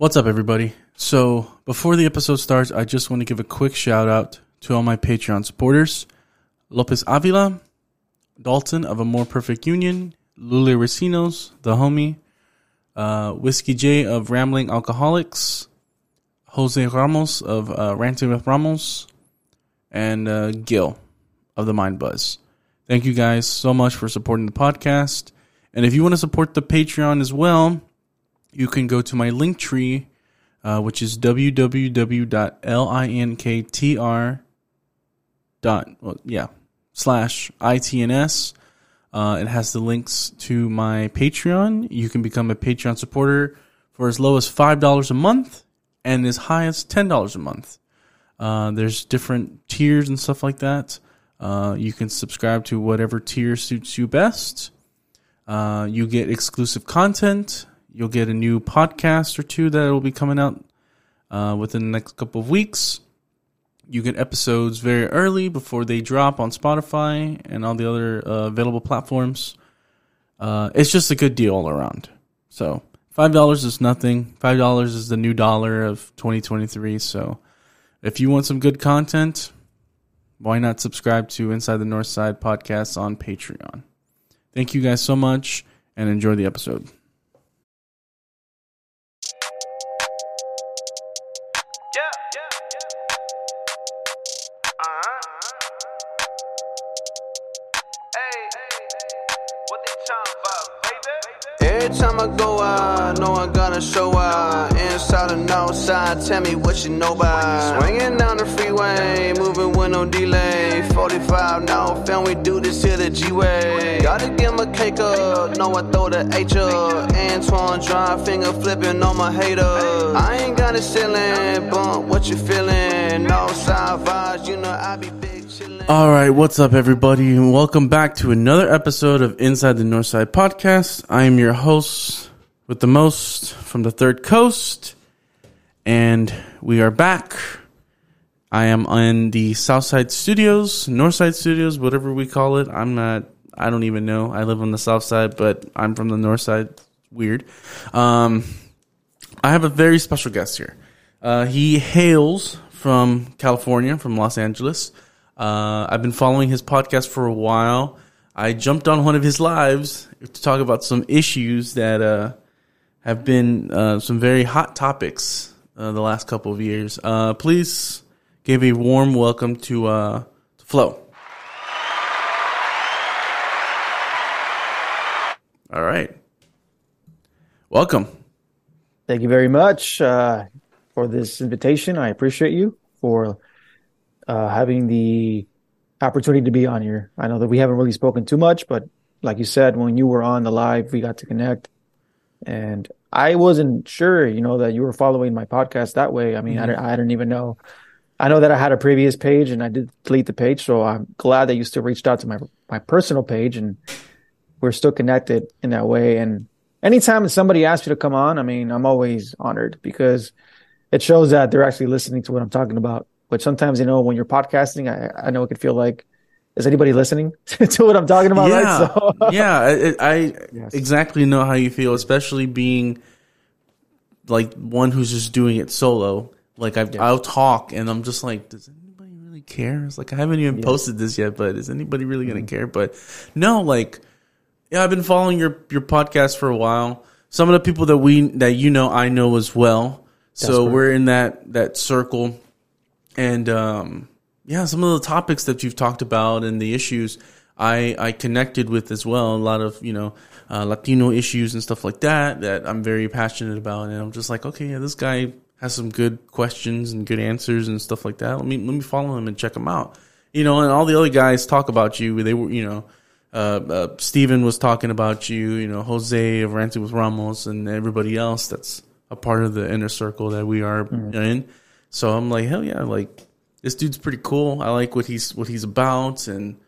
What's up, everybody? So, before the episode starts, I just want to give a quick shout out to all my Patreon supporters Lopez Avila, Dalton of A More Perfect Union, Lule Racinos, The Homie, uh, Whiskey J of Rambling Alcoholics, Jose Ramos of uh, Ranting with Ramos, and uh, Gil of The Mind Buzz. Thank you guys so much for supporting the podcast. And if you want to support the Patreon as well, you can go to my link tree, uh, which is www.linktr dot well, yeah slash itns. Uh, it has the links to my Patreon. You can become a Patreon supporter for as low as five dollars a month and as high as ten dollars a month. Uh, there's different tiers and stuff like that. Uh, you can subscribe to whatever tier suits you best. Uh, you get exclusive content. You'll get a new podcast or two that will be coming out uh, within the next couple of weeks. You get episodes very early before they drop on Spotify and all the other uh, available platforms. Uh, it's just a good deal all around. So five dollars is nothing. Five dollars is the new dollar of 2023. So if you want some good content, why not subscribe to Inside the North Side podcast on Patreon? Thank you guys so much and enjoy the episode. Time I go out, know I gotta show out. Inside and outside, tell me what you know about. Swinging down the freeway, moving with no delay. 45 now, fam, we do this here the G way. Gotta give my cake up, know I throw the H up. Antoine drive, finger flipping on my haters. I ain't got a ceiling, bump what you feeling. No side vibes, you know I be big. All right, what's up, everybody, welcome back to another episode of Inside the Northside Podcast. I am your host with the most from the Third Coast, and we are back. I am in the Southside Studios, Northside Studios, whatever we call it. I'm not. I don't even know. I live on the South Side, but I'm from the North Side. Weird. Um, I have a very special guest here. Uh, he hails from California, from Los Angeles. Uh, I've been following his podcast for a while. I jumped on one of his lives to talk about some issues that uh, have been uh, some very hot topics uh, the last couple of years. Uh, please give a warm welcome to, uh, to Flow. All right. Welcome. Thank you very much for this invitation. I appreciate you for uh, having the opportunity to be on here. I know that we haven't really spoken too much, but like you said, when you were on the live, we got to connect. And I wasn't sure, you know, that you were following my podcast that way. I mean, I, didn't, I didn't even know. I know that I had a previous page and I did delete the page. So I'm glad that you still reached out to my, my personal page and we're still connected in that way. And anytime somebody asks you to come on, I mean, I'm always honored because it shows that they're actually listening to what I'm talking about. But sometimes, you know, when you're podcasting, I, I know it could feel like, is anybody listening to what I'm talking about? yeah, Right. So, yeah. I, I Yes. exactly know how you feel, especially being like one who's just doing it solo. Like I, I'll talk, and I'm just like, does anybody really care? It's like I haven't even posted this yet, but is anybody really Mm-hmm. gonna care? But no, like, yeah, I've been following your your podcast for a while. Some of the people that we that you know, I know as well. So we're in that that circle, and um, yeah, some of the topics that you've talked about and the issues I I connected with as well. A lot of you know uh, Latino issues and stuff like that that I'm very passionate about, and I'm just like, okay, yeah, this guy has some good questions and good answers and stuff like that. Let me let me follow him and check him out. You know, and all the other guys talk about you. They were, you know, uh, uh, Steven was talking about you. You know, Jose of Ranting with Ramos and everybody else that's a part of the inner circle that we are in. So I'm like, hell yeah, like this dude's pretty cool. I like what he's what he's about, and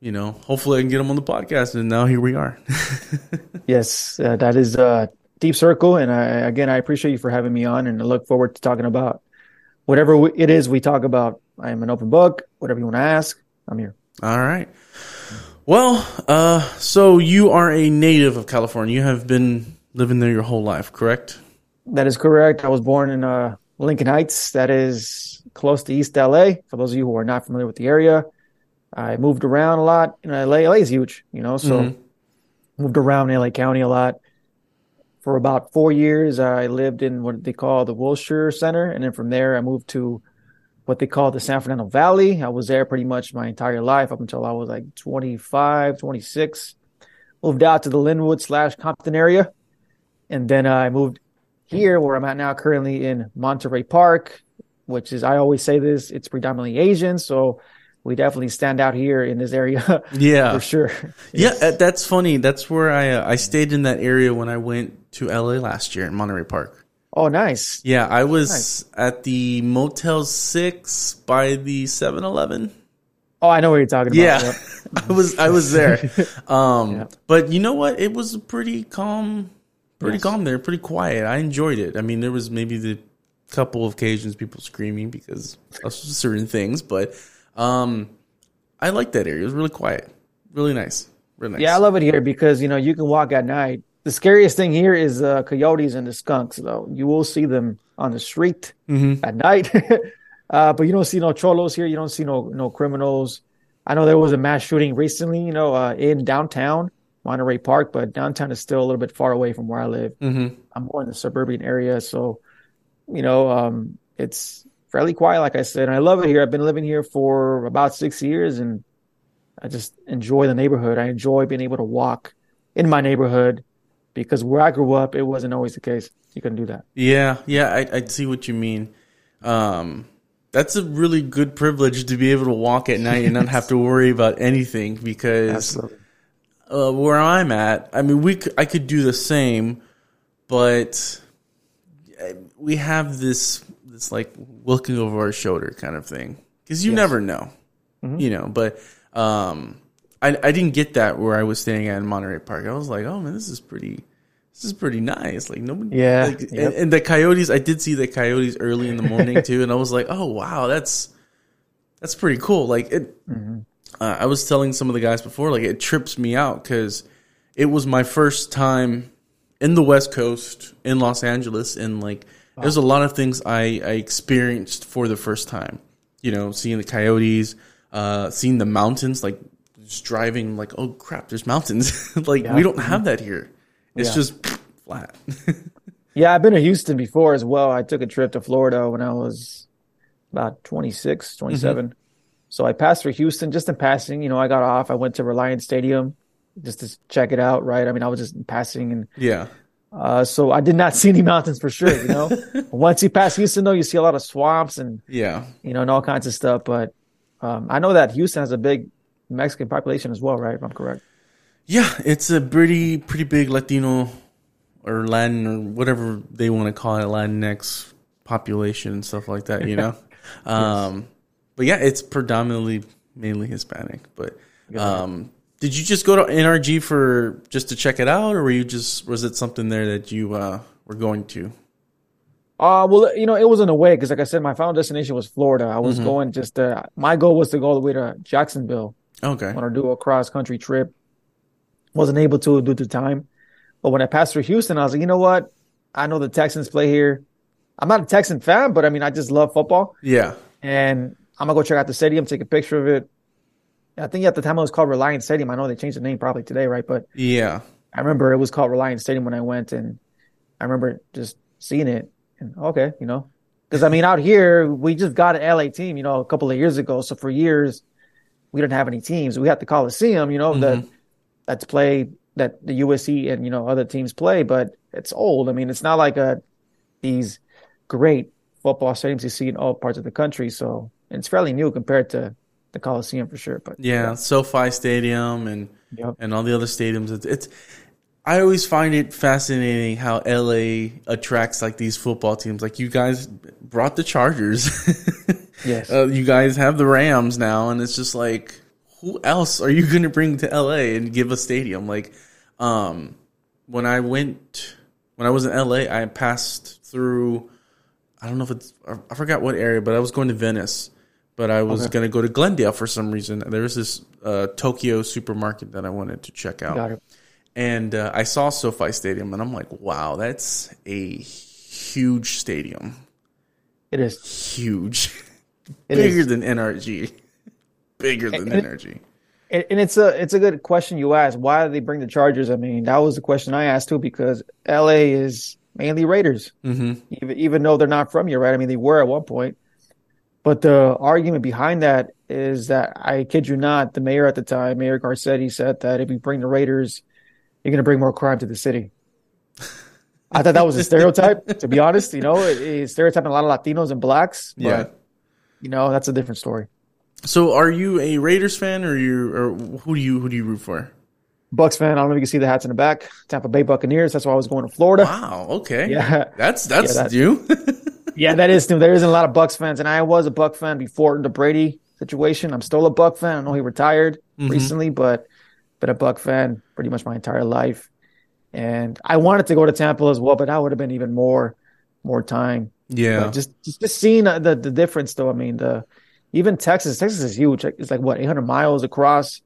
you know, hopefully I can get him on the podcast. And now here we are. yes, uh, that is a deep circle. And I, again, I appreciate you for having me on and I look forward to talking about whatever it is we talk about. I am an open book. Whatever you want to ask, I'm here. All right. Well, uh, so you are a native of California. You have been living there your whole life, correct? That is correct. I was born in uh, Lincoln Heights. That is close to East LA. For those of you who are not familiar with the area, I moved around a lot in LA. LA is huge, you know, so Mhm. moved around LA County a lot. For about four years, I lived in what they call the Wilshire Center. And then from there, I moved to what they call the San Fernando Valley. I was there pretty much my entire life up until I was like 25, 26. Moved out to the Lynwood slash Compton area. And then I moved here where I'm at now, currently in Monterey Park, which is, I always say this, it's predominantly Asian. So we definitely stand out here in this area Yeah. for sure. Yeah, uh, that's funny. That's where I uh, I stayed in that area when I went to LA last year in Monterey Park. Oh, nice. Yeah, I was Nice. at the Motel 6 by the 7-Eleven. Oh, I know what you're talking about. Yeah. Yep. I was I was there. Um Yeah. but you know what? It was pretty calm pretty Yes. calm there, pretty quiet. I enjoyed it. I mean, there was maybe the couple of occasions people screaming because of certain things, but um I liked that area. It was really quiet. Really nice. Really nice. Yeah, I love it here because you know you can walk at night. The scariest thing here is uh, coyotes and the skunks, though. You will see them on the street Mhm. at night, uh, but you don't see no cholos here. You don't see no no criminals. I know there was a mass shooting recently, you know, uh, in downtown Monterey Park, but downtown is still a little bit far away from where I live. Mhm. I'm more in the suburban area, so you know, um, it's fairly quiet, like I said. And I love it here. I've been living here for about six years, and I just enjoy the neighborhood. I enjoy being able to walk in my neighborhood because where I grew up, it wasn't always the case. You couldn't do that. Yeah, yeah, I, I see what you mean. Um, that's a really good privilege to be able to walk at night and not have to worry about anything because uh, where I'm at, I mean, we c- I could do the same, but uh, we have this this like looking over our shoulder kind of thing because you never know, you know. But um, I I didn't get that where I was staying at in Monterey Park. I was like, oh man, this is pretty. This is pretty nice. Like nobody, Yeah, Like, yep. and, and the coyotes, I did see the coyotes early in the morning too, and I was like, oh wow, that's that's pretty cool. Like it, uh, I was telling some of the guys before, like it trips me out because it was my first time in the West Coast in Los Angeles, and like there's a lot of things I, I experienced for the first time. You know, seeing the coyotes, uh, seeing the mountains, like just driving, like oh crap, there's mountains. like we don't have that here. It's Yeah. just flat. Yeah, I've been to Houston before as well. I took a trip to Florida when I was about 26, 27. So I passed through Houston just in passing. You know, I got off. I went to Reliant Stadium just to check it out, right? I mean, I was just passing and yeah, uh, so I did not see any mountains for sure, you know. Once you pass Houston though, you see a lot of swamps and yeah, you know, and all kinds of stuff. But um, I know that Houston has a big Mexican population as well, right? If I'm correct. yeah. It's a pretty pretty big Latino or Latin or whatever they want to call it, Latinx population and stuff like that. You know. Um, but yeah, it's predominantly mainly Hispanic. But um, did you just go to NRG for just to check it out, or were you just was it something there that you uh, were going to? Uh, well, you know, it was in a way because, like I said, my final destination was Florida. I was going just to, my goal was to go all the way to Jacksonville. Okay. I want to do a cross country trip. Wasn't able to due to time. But when I passed through Houston, I was like, you know what? I know the Texans play here. I'm not a Texan fan, but I mean, I just love football. Yeah. And I'm gonna go check out the stadium, take a picture of it. I think at the time it was called Reliant Stadium. I know they changed the name probably today, right? But Yeah. I remember it was called Reliant Stadium when I went, and I remember just seeing it. And okay, you know, because I mean, out here we just got an LA team, you know, a couple of years ago. So for years we didn't have any teams. We had the Coliseum, you know, that mm-hmm. that's played that the USC and you know other teams play, but it's old. I mean, it's not like a these great football stadiums you see in all parts of the country. So it's fairly new compared to the Coliseum for sure. But Yeah, SoFi Stadium and Yep. and all the other stadiums. It's, it's I always find it fascinating how LA attracts like these football teams. Like you guys brought the Chargers. Yes. uh, you guys have the Rams now, and it's just like who else are you going to bring to LA and give a stadium? Like, um, when I went when I was in LA, I passed through. I don't know if it's I- I forgot what area, but I was going to Venice. But I was going to go to Glendale for some reason. There was this uh, Tokyo supermarket that I wanted to check out got it. and uh, I saw SoFi Stadium, and I'm like, wow, that's a huge stadium. It is. Huge. It Bigger is. than NRG. Bigger than And- NRG. And, and it's a it's a good question you asked. Why did they bring the Chargers? I mean, that was the question I asked too because LA is mainly Raiders. hmm even even though they're not from here, right? I mean, they were at one point. But the argument behind that is that I kid you not, the mayor at the time, Mayor Garcetti, said that if you bring the Raiders, you're going to bring more crime to the city. I thought that was a stereotype, to be honest. You know, it, it's stereotyping a lot of Latinos and blacks. But, Yeah. you know, that's a different story. So, are you a Raiders fan, or you, or who do you who do you root for? Bucks fan. I don't know if you can see the hats in the back. Tampa Bay Buccaneers. That's why I was going to Florida. Wow. Okay. Yeah. That's that's Yeah, that- you. Yeah, that is new. There isn't a lot of Bucks fans, and I was a Buck fan before the Brady situation. I'm still a Buck fan. I know he retired Mhm. recently, but been a Buck fan pretty much my entire life. And I wanted to go to Tampa as well, but that would have been even more more time. yeah. But just just, just seeing the, the the difference, though. I mean, the even Texas, Texas is huge. It's like what 800 miles across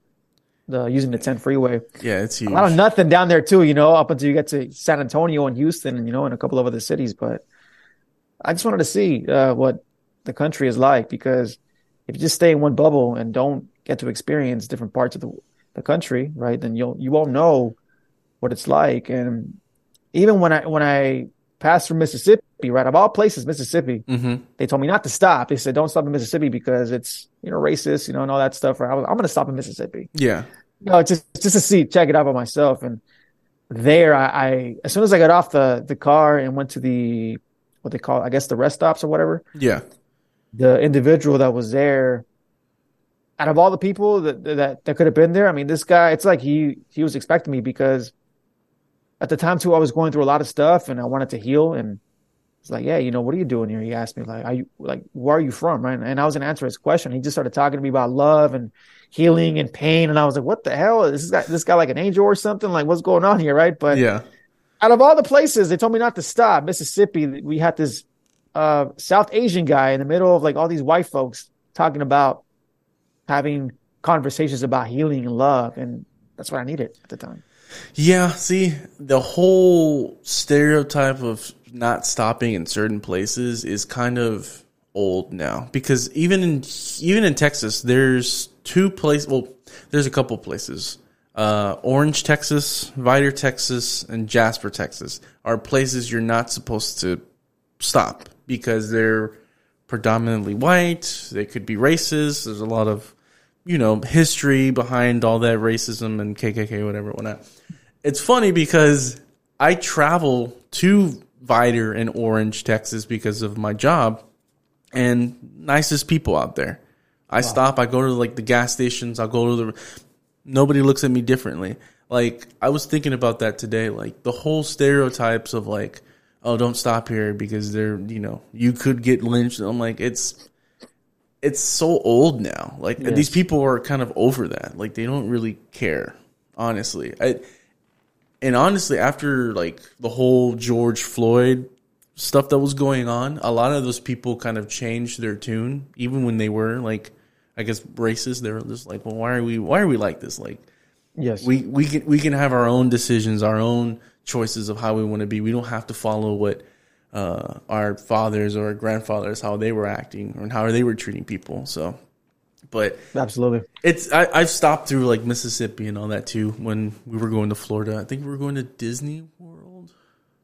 the using the 10 freeway. yeah. It's huge. A lot of nothing down there too, you know, up until you get to San Antonio and Houston, and you know, and a couple of other cities. But I just wanted to see uh, what the country is like because if you just stay in one bubble and don't get to experience different parts of the the country, right, then you'll you won't know what it's like. And even when I when I passed through Mississippi, right, of all places, Mississippi, hmm they told me not to stop. They said don't stop in Mississippi because it's you know racist, you know, and all that stuff. Right? I was, I'm going to stop in Mississippi. Yeah. No, just just to see, check it out by myself. And there, I, I as soon as I got off the the car and went to the what they call, I guess, the rest stops or whatever, Yeah. the individual that was there, out of all the people that that that could have been there, I mean, this guy, it's like he he was expecting me because at the time too, I was going through a lot of stuff and I wanted to heal and. It's like, yeah, you know, what are you doing here? He asked me, like, are you like, where are you from? Right. And I was gonna answer his question. He just started talking to me about love and healing and pain. And I was like, what the hell? Is this guy this guy like an angel or something? Like, what's going on here? Right. But Yeah. Out of all the places, they told me not to stop. Mississippi, we had this uh South Asian guy in the middle of like all these white folks talking about having conversations about healing and love. And that's what I needed at the time. Yeah, see, the whole stereotype of not stopping in certain places is kind of old now because even in even in Texas, there's two places. Well, there's a couple places. Uh, Orange, Texas, Vidor, Texas, and Jasper, Texas are places you're not supposed to stop because they're predominantly white. They could be racist. There's a lot of, you know, history behind all that racism and KKK, whatever, whatnot. It's funny because I travel to Vidor and Orange, Texas because of my job and nicest people out there. I stop, I go to like the gas stations, I'll go to the nobody looks at me differently. Like I was thinking about that today, like the whole stereotypes of like, oh, don't stop here because they're, you know, you could get lynched. I'm like, it's it's so old now. Like Yes. these people are kind of over that. Like they don't really care, honestly. I and honestly, after like the whole George Floyd stuff that was going on, a lot of those people kind of changed their tune, even when they were like, I guess racist. They're just like, well, why are we, why are we like this? Like, Yes. we we can we can have our own decisions, our own choices of how we want to be. We don't have to follow what uh, our fathers or our grandfathers how they were acting or how they were treating people. So, but Absolutely. it's I, I've stopped through like Mississippi and all that too when we were going to Florida. I think we were going to Disney World.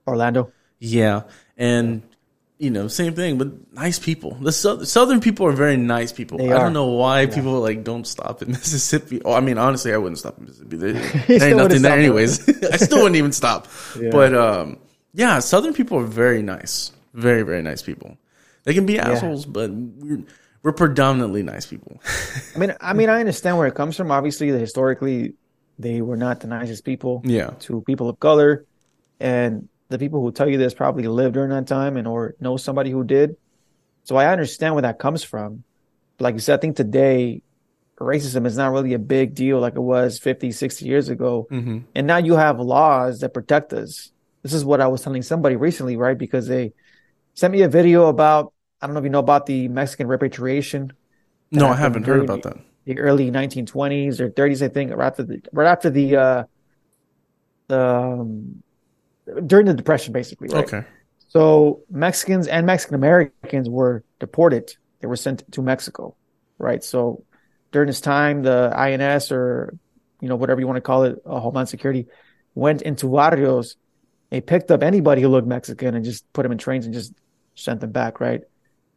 Orlando. Yeah, and you know, same thing, but nice people. The sou- southern people are very nice people. They I are. don't know why people like don't stop in Mississippi. Oh, I mean, honestly, I wouldn't stop in Mississippi. There, there ain't nothing there, anyways. I still wouldn't even stop. But um, yeah, southern people are very nice, very very nice people. They can be assholes, but we're we're predominantly nice people. I mean, I mean, I understand where it comes from. Obviously, historically, they were not the nicest people yeah, to people of color, and the people who tell you this probably lived during that time and or know somebody who did. So I understand where that comes from. Like you said, I think today racism is not really a big deal like it was 50, 60 years ago. hmm And now you have laws that protect us. This is what I was telling somebody recently, right? Because they sent me a video about, I don't know if you know about the Mexican repatriation no, I haven't heard about that. the early 1920s or 30s, I think, right after the right after the uh, the um, during the depression, basically. Right? Okay, So Mexicans and Mexican Americans were deported. They were sent to Mexico, right? So during this time, the INS or you know whatever you want to call it, uh, Homeland Security, went into barrios. They picked up anybody who looked Mexican and just put them in trains and just sent them back, right?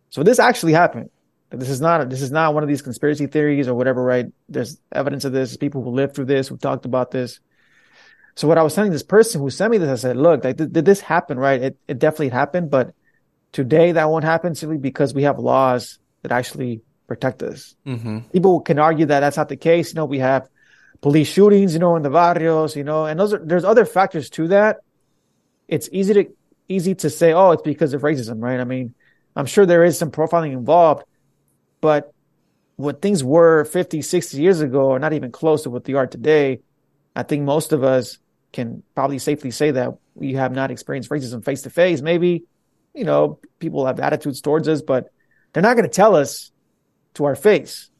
So this actually happened. This is not this is not one of these conspiracy theories or whatever, right? There's evidence of this. People who lived through this, who talked about this. So what I was telling this person who sent me this, I said, look, like, did, did this happen, right? It, it definitely happened, but today that won't happen simply because we have laws that actually protect us. Mm-hmm. People can argue that that's not the case. You know, we have police shootings, you know, in the barrios, you know, and those are, there's other factors to that. It's easy to, easy to say, oh, it's because of racism, right? I mean, I'm sure there is some profiling involved, but what things were 50, 60 years ago are not even close to what they are today. I think most of us can probably safely say that we have not experienced racism face to face. Maybe, you know, people have attitudes towards us, but they're not going to tell us to our face.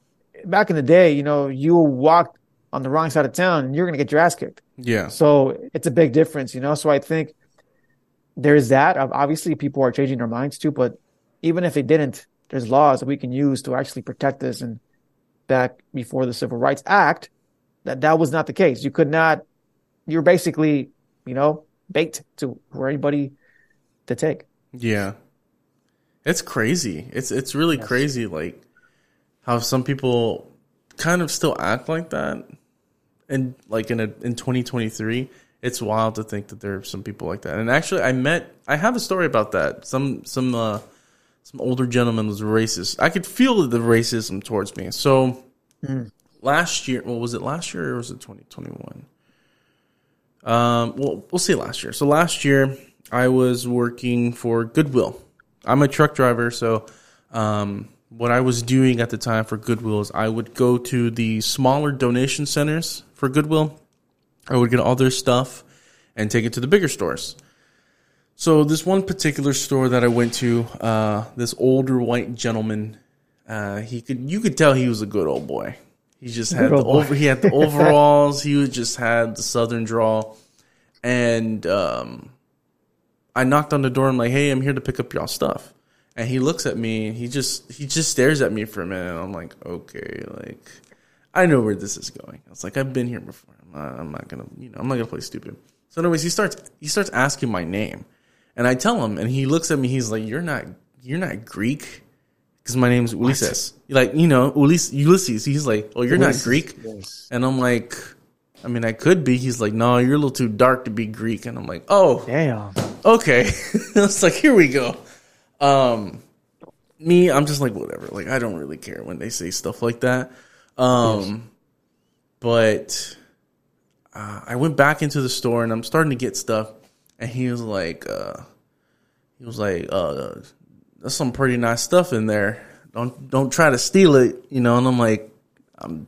Back in the day, you know, you walked on the wrong side of town and you're going to get your ass kicked. Yeah. So it's a big difference, you know? So I think there's that. Obviously, people are changing their minds too, but even if they didn't, there's laws that we can use to actually protect us. And back before the Civil Rights Act, that that was not the case. You could not you're basically, you know, baked to for anybody to take. Yeah. It's crazy. It's it's really Yes. crazy like how some people kind of still act like that. And like in a in 2023, it's wild to think that there are some people like that. And actually I met I have a story about that. Some some uh some older gentleman was racist. I could feel the racism towards me. So last year, well, was it last year or was it 2021? Um, well, we'll see last year. So last year, I was working for Goodwill. I'm a truck driver, so um, what I was doing at the time for Goodwill is I would go to the smaller donation centers for Goodwill. I would get all their stuff and take it to the bigger stores. So this one particular store that I went to, uh, this older white gentleman, uh, he could you could tell he was a good old boy. He just had the over he had the overalls. he was just had the southern drawl, and um, I knocked on the door. I'm like, "Hey, I'm here to pick up y'all stuff." And he looks at me. And he just he just stares at me for a minute. And I'm like, "Okay, like I know where this is going." I was like, "I've been here before. I'm not, I'm not gonna you know I'm not gonna play stupid." So, anyways, he starts he starts asking my name, and I tell him, and he looks at me. He's like, "You're not you're not Greek." Because my name's Ulysses, like you know, Ulysses. Ulysses. He's like, "Oh, you're not Greek," yes. and I'm like, "I mean, I could be." He's like, "No, you're a little too dark to be Greek," and I'm like, "Oh, Damn. okay." it's like, here we go. Um, me, I'm just like, whatever. Like, I don't really care when they say stuff like that. Um, but uh, I went back into the store and I'm starting to get stuff, and he was like, uh, he was like, uh, "There's some pretty nice stuff in there. Don't don't try to steal it, you know." And I'm like, "I'm."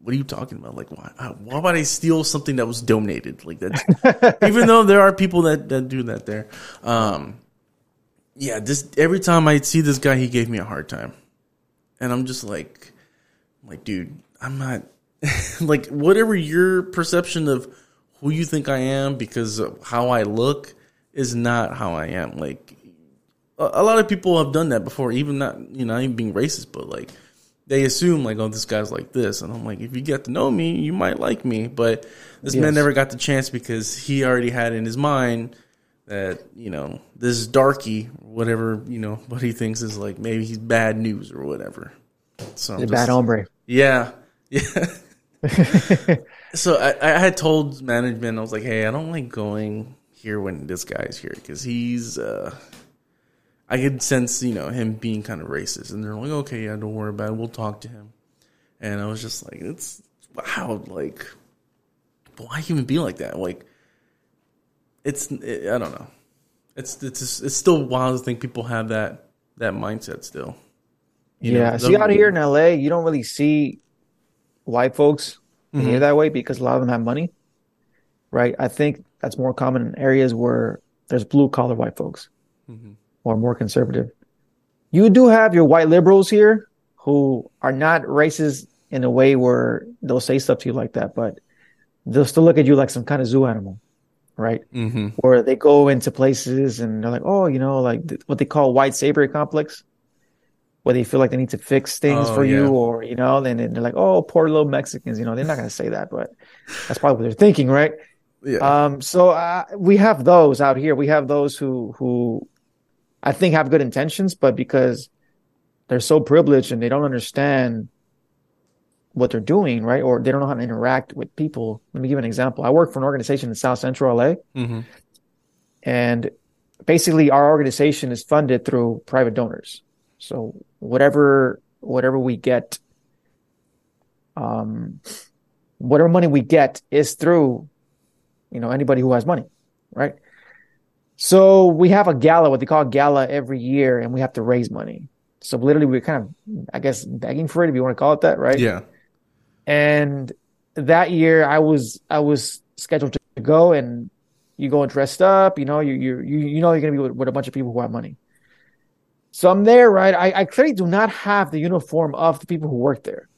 What are you talking about? Like, why? Why would I steal something that was donated? Like that, even though there are people that, that do that there. Um, yeah, this every time I see this guy, he gave me a hard time, and I'm just like, I'm like, dude, I'm not like whatever your perception of who you think I am because of how I look is not how I am. Like a, lot of people have done that before, even not you know, not even being racist, but like they assume like, oh, this guy's like this, and I'm like, if you get to know me, you might like me, but this man never got the chance because he already had in his mind that you know this darky, whatever you know, what he thinks is like maybe he's bad news or whatever. So just- bad hombre. yeah, yeah. so I, I had told management, I was like, hey, I don't like going here when this guy's here because he's. uh I could sense, you know, him being kind of racist, and they're like, okay, yeah, don't worry about it. We'll talk to him. And I was just like, it's wow, like, why even be like that? Like, it's it, I don't know. It's it's just, it's still wild to think people have that that mindset still. You yeah. the- See, out here in LA, you don't really see white folks Mm-hmm. here that way because a lot of them have money, right? I think that's more common in areas where there's blue collar white folks Mm-hmm. Or more conservative. You do have your white liberals here who are not racist in a way where they'll say stuff to you like that, but they'll still look at you like some kind of zoo animal, right? Mm-hmm. Where they go into places and they're like, oh, you know, like th- what they call white savior complex, where they feel like they need to fix things Oh, for yeah. you, or you know, then they're like, oh, poor little Mexicans. You know, they're not going to say that, but that's probably what they're thinking, right? Yeah. Um, so uh, we have those out here. We have those who who I think have good intentions, but because they're so privileged and they don't understand what they're doing, right? Or they don't know how to interact with people. Let me give an example. I work for an organization in South Central LA, Mhm. and basically our organization is funded through private donors. So whatever whatever we get, um, whatever money we get is through, you know, anybody who has money, right? So we have a gala, what they call a gala every year, and we have to raise money. So literally, we're kind of, I guess, begging for it, if you want to call it that, right? yeah. And that year, I was I was scheduled to go, and you go dressed up. You know, you you you you know you're gonna be with, with a bunch of people who have money. So I'm there, right? I, I clearly do not have the uniform of the people who work there.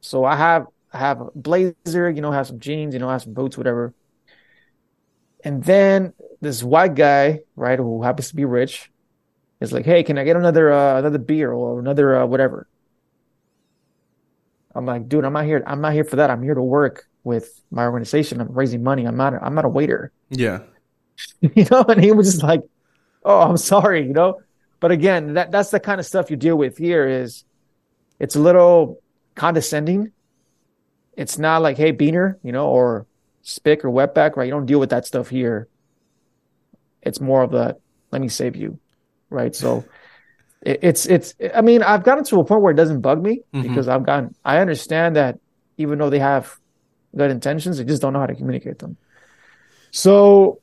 So I have I have a blazer, you know, have some jeans, you know, have some boots, whatever. And then this white guy, right, who happens to be rich, is like, "Hey, can I get another uh, another beer or another uh, whatever?" I'm like, "Dude, I'm not here. I'm not here for that. I'm here to work with my organization. I'm raising money. I'm not. I'm not a waiter." Yeah. you know and he was just like oh i'm sorry you know but again that that's the kind of stuff you deal with here is it's a little condescending it's not like hey beaner you know or spick or wetback right? You don't deal with that stuff here. It's more of a let me save you right? So it, it's it's i mean i've gotten to a point where it doesn't bug me mm-hmm. because i've gotten i understand that even though they have good intentions they just don't know how to communicate them. So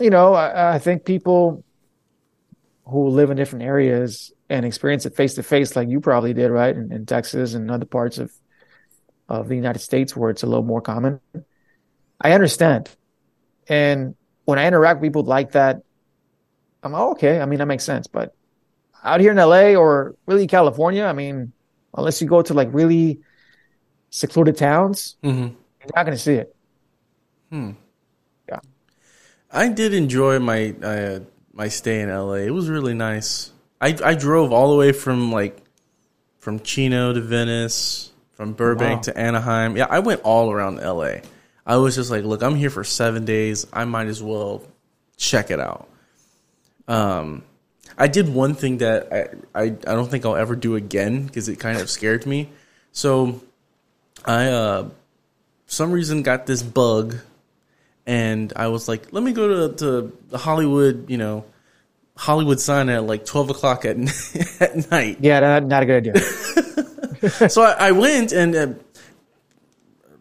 you know, I, I think people who live in different areas and experience it face to face, like you probably did, right, in, in Texas and other parts of of the United States where it's a little more common. I understand, and when I interact with people like that, I'm like, oh, okay. I mean, that makes sense. But out here in LA or really California, I mean, unless you go to like really secluded towns, Mhm. you're not going to see it. Hmm. Yeah. I did enjoy my uh, my stay in LA. It was really nice. I I drove all the way from like from Chino to Venice, from Burbank Wow. to Anaheim. Yeah, I went all around LA. I was just like, look, I'm here for seven days. I might as well check it out. Um, I did one thing that I I, I don't think I'll ever do again because it kind of scared me. So I uh, some reason got this bug and I was like, let me go to, to the Hollywood, you know, Hollywood sign at like twelve o'clock at at night. Yeah, not, not a good idea. So I, I went, and uh,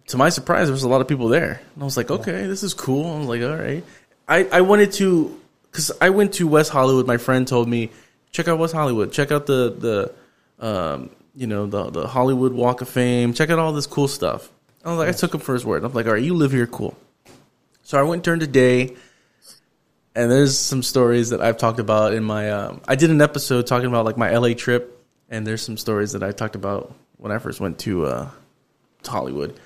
to my surprise, there was a lot of people there, and I was like, okay, this is cool. I was like, all right. I I wanted to because I went to West Hollywood. My friend told me, check out West Hollywood, check out the the um you know the the Hollywood Walk of Fame, check out all this cool stuff. I was like, I took him for his word. I'm like, all right, you live here, cool. So I went during the day, and there's some stories that I've talked about in my. Um, I did an episode talking about like my LA trip, and there's some stories that I talked about when I first went to, uh, to Hollywood.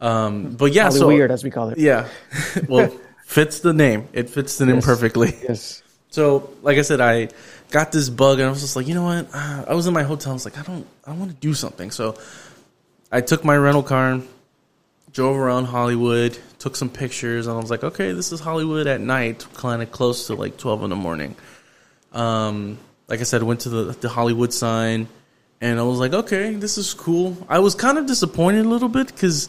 Um, but yeah, Probably so weird, as we call it. yeah, well, fits the name. It fits the name perfectly. Yes. So, like I said, I got this bug, and I was just like, you know what? Uh, I was in my hotel. I was like, I don't, I want to do something. So, I took my rental car, drove around Hollywood, took some pictures, and I was like, okay, this is Hollywood at night, kind of close to like twelve in the morning. Um, like I said, went to the the Hollywood sign, and I was like, okay, this is cool. I was kind of disappointed a little bit because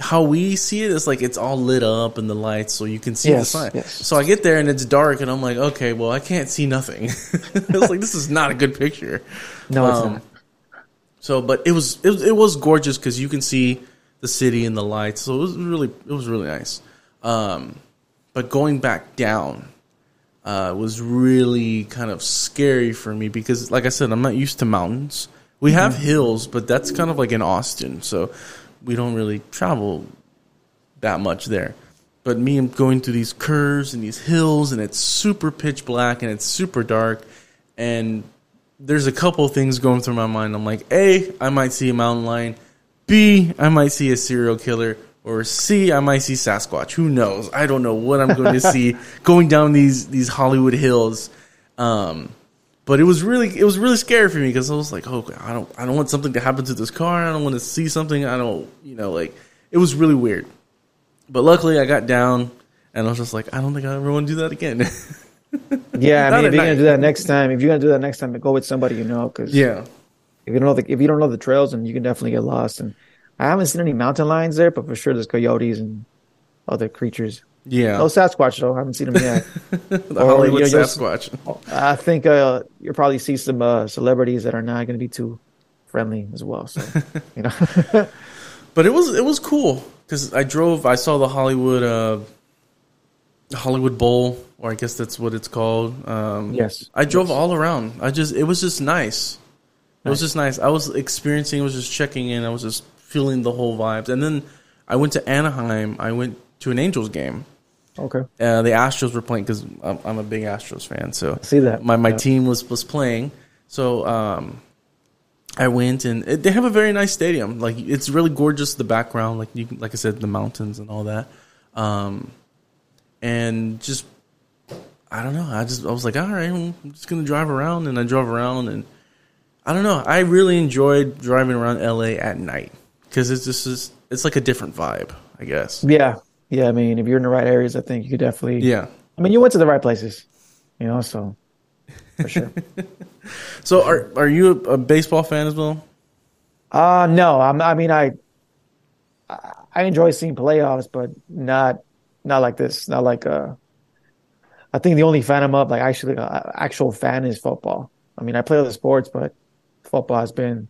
how we see it is like it's all lit up and the lights, so you can see Yes, the sign. yes. So I get there and it's dark, and I'm like, okay, well, I can't see nothing. I was like, this is not a good picture. No, it's Um, not. So, but it was it was, it was gorgeous because you can see the city and the lights. So it was really it was really nice. Um, but going back down uh, was really kind of scary for me because, like I said, I'm not used to mountains. We have hills, but that's kind of like in Austin, so we don't really travel that much there. But me, I'm going through these curves and these hills, and it's super pitch black and it's super dark, and there's a couple things going through my mind. I'm like, A, I might see a mountain lion. B, I might see a serial killer. or C, I might see Sasquatch. Who knows? I don't know what I'm going to see going down these these Hollywood hills. Um, but it was really it was really scary for me because I was like, oh, I don't I don't want something to happen to this car. I don't want to see something. I don't you know like it was really weird. But luckily, I got down and I was just like, I don't think I ever want to do that again. Yeah, I mean, if you're gonna do that next time, if you're gonna do that next time, go with somebody you know, because yeah, if you don't know the if you don't know the trails, then you can definitely get lost. And I haven't seen any mountain lions there, but for sure there's coyotes and other creatures. Yeah. No Sasquatch though, I haven't seen them yet. the or, Hollywood you know, Sasquatch. I think uh, you'll probably see some uh, celebrities that are not going to be too friendly as well. So you know, But it was it was cool because I drove. I saw the Hollywood uh, Hollywood Bowl, or I guess that's what it's called. Um, Yes. I drove all around. I just it was just nice. It was just nice. I was experiencing. I was just checking in. I was just feeling the whole vibes. And then I went to Anaheim. I went to an Angels game. okay, Uh, the Astros were playing because I'm, I'm a big Astros fan. So see that. my my Yeah. team was was playing. So um, I went and it, they have a very nice stadium. Like it's really gorgeous. The background, like you, can- like I said, the mountains and all that. Um, and just I don't know. I just I was like, all right, I'm just gonna drive around, and I drove around, and I don't know. I really enjoyed driving around LA at night because it's just is it's like a different vibe, I guess. Yeah, yeah. I mean, if you're in the right areas, I think you could definitely. Yeah. I mean, you went to the right places, you know. So for sure. So are are you a, a baseball fan as well? Uh no. I'm, I mean, I I enjoy seeing playoffs, but not not like this. Not like uh. I think the only fan I'm up like actually uh, actual fan is football. I mean, I play other sports, but football has been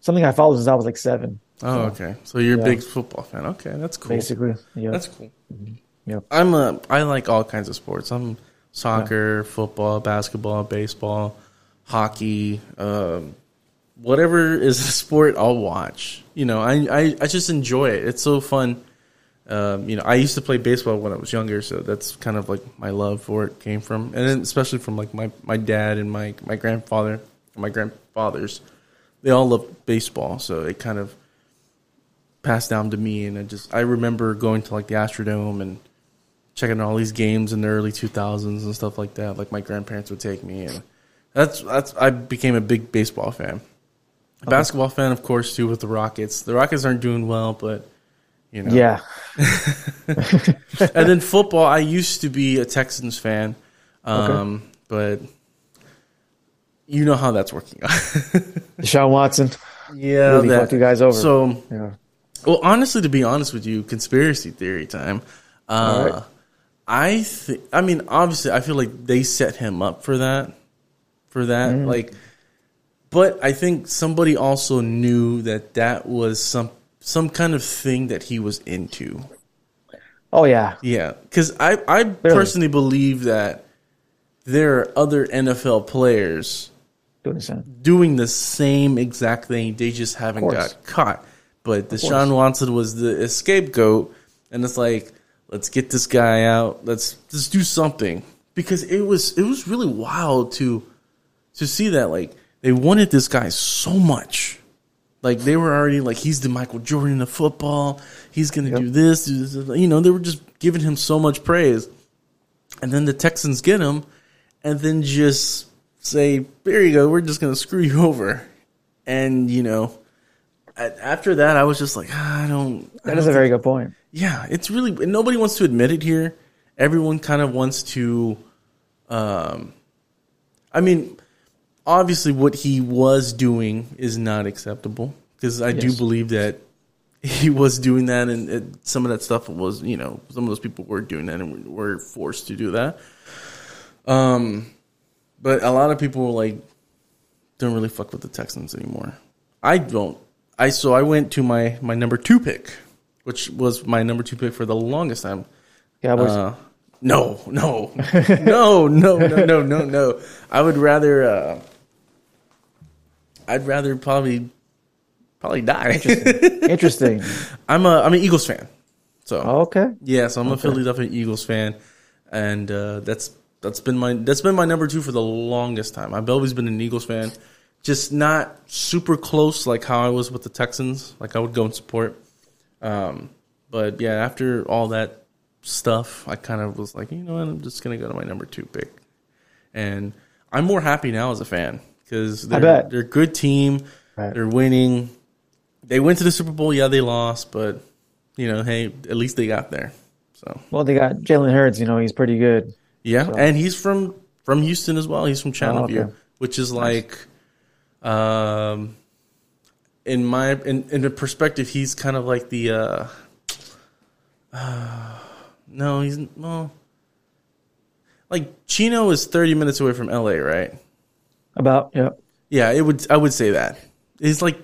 something I followed since I was like seven, Oh, okay. So you're a big football fan. Okay, that's cool. basically. Yeah. That's cool. Yeah. I'm a. I like all kinds of sports. I'm soccer, football, basketball, baseball, hockey, um, whatever is a sport. I'll watch. You know, I, I I just enjoy it. It's so fun. Um, you know, I used to play baseball when I was younger, so that's kind of like my love for it came from, and then especially from like my, my dad and my my grandfather and my grandfathers. They all love baseball, so it kind of passed down to me. And I just I remember going to like the Astrodome and checking out all these games in the early 2000s and stuff like that. Like my grandparents would take me, and that's that's I became a big baseball fan. A basketball fan, of course, too, with the Rockets. The Rockets aren't doing well, but you know, Yeah. and then football, I used to be a Texans fan, um, but you know how that's working out. Deshaun Watson. yeah, Really that- fucked you guys over. So, Yeah. Well, honestly, to be honest with you, conspiracy theory time. Uh, right. I think. I mean, obviously, I feel like they set him up for that. For that, Mm. like, but I think somebody also knew that that was some some kind of thing that he was into. Oh yeah. Yeah, because I I personally believe that there are other NFL players Doing the same. doing the same exact thing. They just haven't got caught. But Deshaun Watson was the scapegoat, and it's like, let's get this guy out. Let's just do something because it was it was really wild to to see that like they wanted this guy so much. Like they were already like he's the Michael Jordan of football. He's gonna do this, do this. You know, they were just giving him so much praise, and then the Texans get him, and then just say, "There you go. We're just gonna screw you over." And you know, after that, I was just like, "Ah, I don't. I That is don't a very good point. yeah, it's really nobody wants to admit it here. Everyone kind of wants to um I mean, obviously what he was doing is not acceptable because I do believe that he was doing that and some of that stuff was, you know, some of those people were doing that and were forced to do that. Um but a lot of people like don't really fuck with the Texans anymore. I don't. I so I went to my my number 2 pick, which was my number 2 pick for the longest time. Cowboys. Uh, no, no, no, no, no, no, no, no. I would rather. Uh, I'd rather probably probably die. Interesting. I'm a I'm an Eagles fan, so okay. yeah, so I'm a Philadelphia Eagles fan, and uh, that's that's been my that's been my number two for the longest time. I've always been an Eagles fan, just not super close like how I was with the Texans. Like I would go and support, Um, but yeah, after all that stuff, I kind of was like, you know what, I'm just gonna go to my number two pick, and I'm more happy now as a fan because they're they're a good team, Right. they're winning. They went to the Super Bowl, yeah, they lost, but you know, hey, at least they got there. So Well, they got Jalen Hurts. You know, he's pretty good. yeah, and he's from from Houston as well. He's from Channelview, Oh, okay. which is like, um, in my in in the perspective, he's kind of like the uh, no, he's well, like Chino is thirty minutes away from L.A., right? About yeah. Yeah, it would. I would say that it's like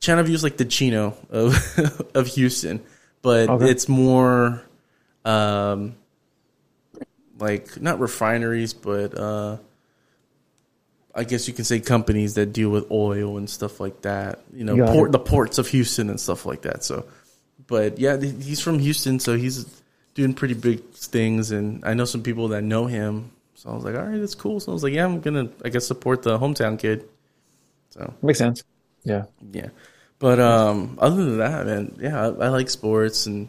Channelview View's like the Chino of of Houston, but Okay. it's more, um, like not refineries, but uh, I guess you can say companies that deal with oil and stuff like that. You know, port the ports of Houston and stuff like that. So, but yeah, he's from Houston, so he's doing pretty big things, and I know some people that know him. So I was like, all right, that's cool. So I was like, yeah, I'm gonna, I guess, support the hometown kid. So Makes sense. Yeah. yeah, but um, other than that, man, yeah, I, I like sports, and